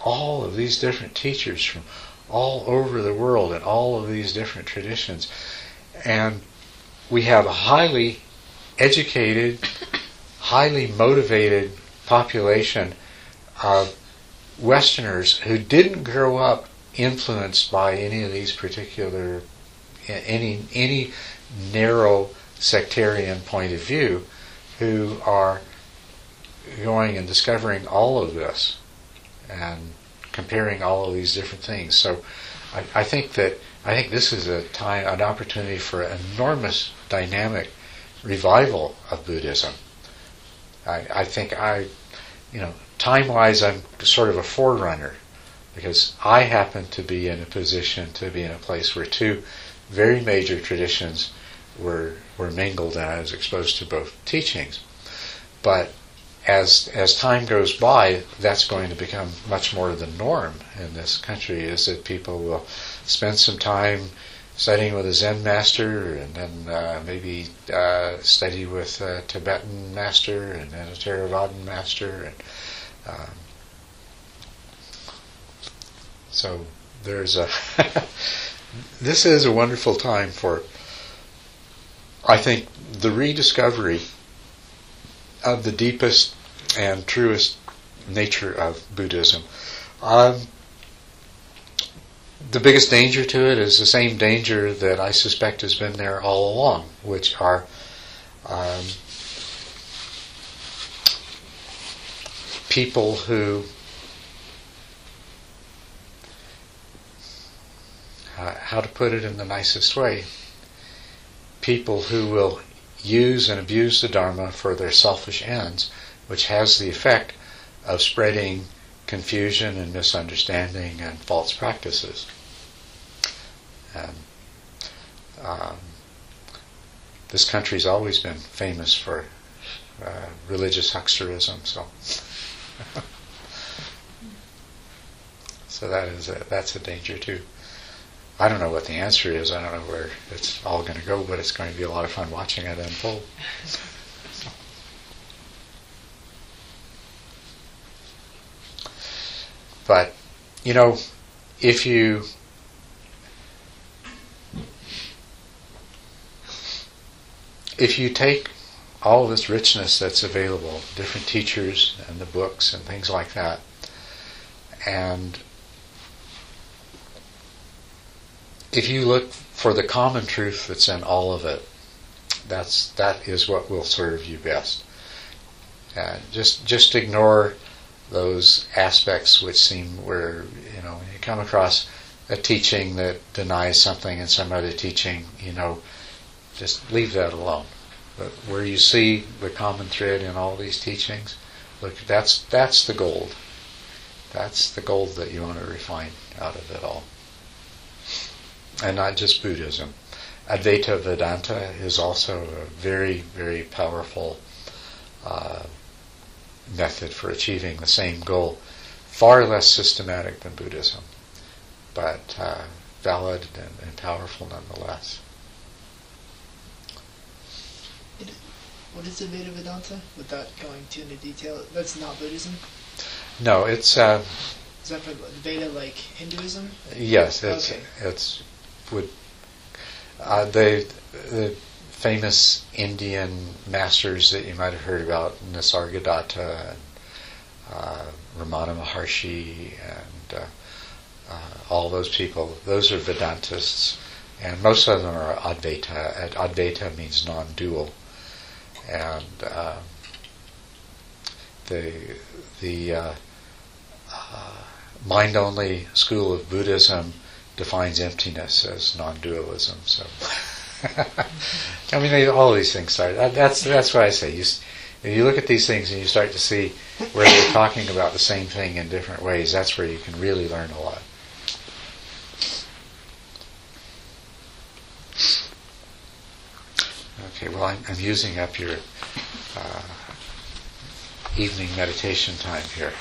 Speaker 1: all of these different teachers from all over the world and all of these different traditions. And we have a highly educated, highly motivated population of Westerners who didn't grow up influenced by any of these particular any any narrow sectarian point of view who are going and discovering all of this and comparing all of these different things. So I, I think that I think this is a time, an opportunity for an enormous dynamic revival of Buddhism. I, I think I, you know, time-wise, I'm sort of a forerunner. because I happen to be in a position to be in a place where two very major traditions were were mingled and I was exposed to both teachings. But as as time goes by, that's going to become much more the norm in this country. Is that people will spend some time studying with a Zen master, and then uh, maybe uh, study with a Tibetan master, and then a Theravadan master, and um, so there's a. this is a wonderful time for. I think the rediscovery of the deepest and truest nature of Buddhism. Um, the biggest danger to it is the same danger that I suspect has been there all along, which are um, people who uh, how to put it in the nicest way people who will use and abuse the Dharma for their selfish ends, which has the effect of spreading confusion and misunderstanding and false practices. And um, this country's always been famous for uh, religious hucksterism, so so that is a, that's a danger too. I don't know what the answer is. I don't know where it's all going to go, but it's going to be a lot of fun watching it unfold. But, you know, if you if you take all this richness that's available, different teachers and the books and things like that, and if you look for the common truth that's in all of it, that's that is what will serve you best. And just just ignore those aspects which seem where you know you come across a teaching that denies something and some other teaching, you know, just leave that alone. But where you see the common thread in all these teachings, look, that's that's the gold. That's the gold that you want to refine out of it all and not just Buddhism. Advaita Vedanta is also a very, very powerful uh, method for achieving the same goal. Far less systematic than Buddhism, but uh, valid and, and, powerful nonetheless.
Speaker 4: What is Advaita Vedanta? Without going too into detail, that's not Buddhism.
Speaker 1: No, it's. Uh,
Speaker 4: is that for Veda like Hinduism?
Speaker 1: Yes, it's
Speaker 4: okay.
Speaker 1: it's would uh, the the famous Indian masters that you might have heard about, Nisargadatta and uh, Ramana Maharshi and uh, uh, all those people, those are Vedantists, and most of them are Advaita. Advaita means non-dual, and uh, the the uh, mind-only school of Buddhism defines emptiness as non-dualism. So, I mean, all these things start. That's that's what I say. You, if you look at these things and you start to see where they're talking about the same thing in different ways, that's where you can really learn a lot. Okay, well, I'm, I'm using up your uh, evening meditation time here.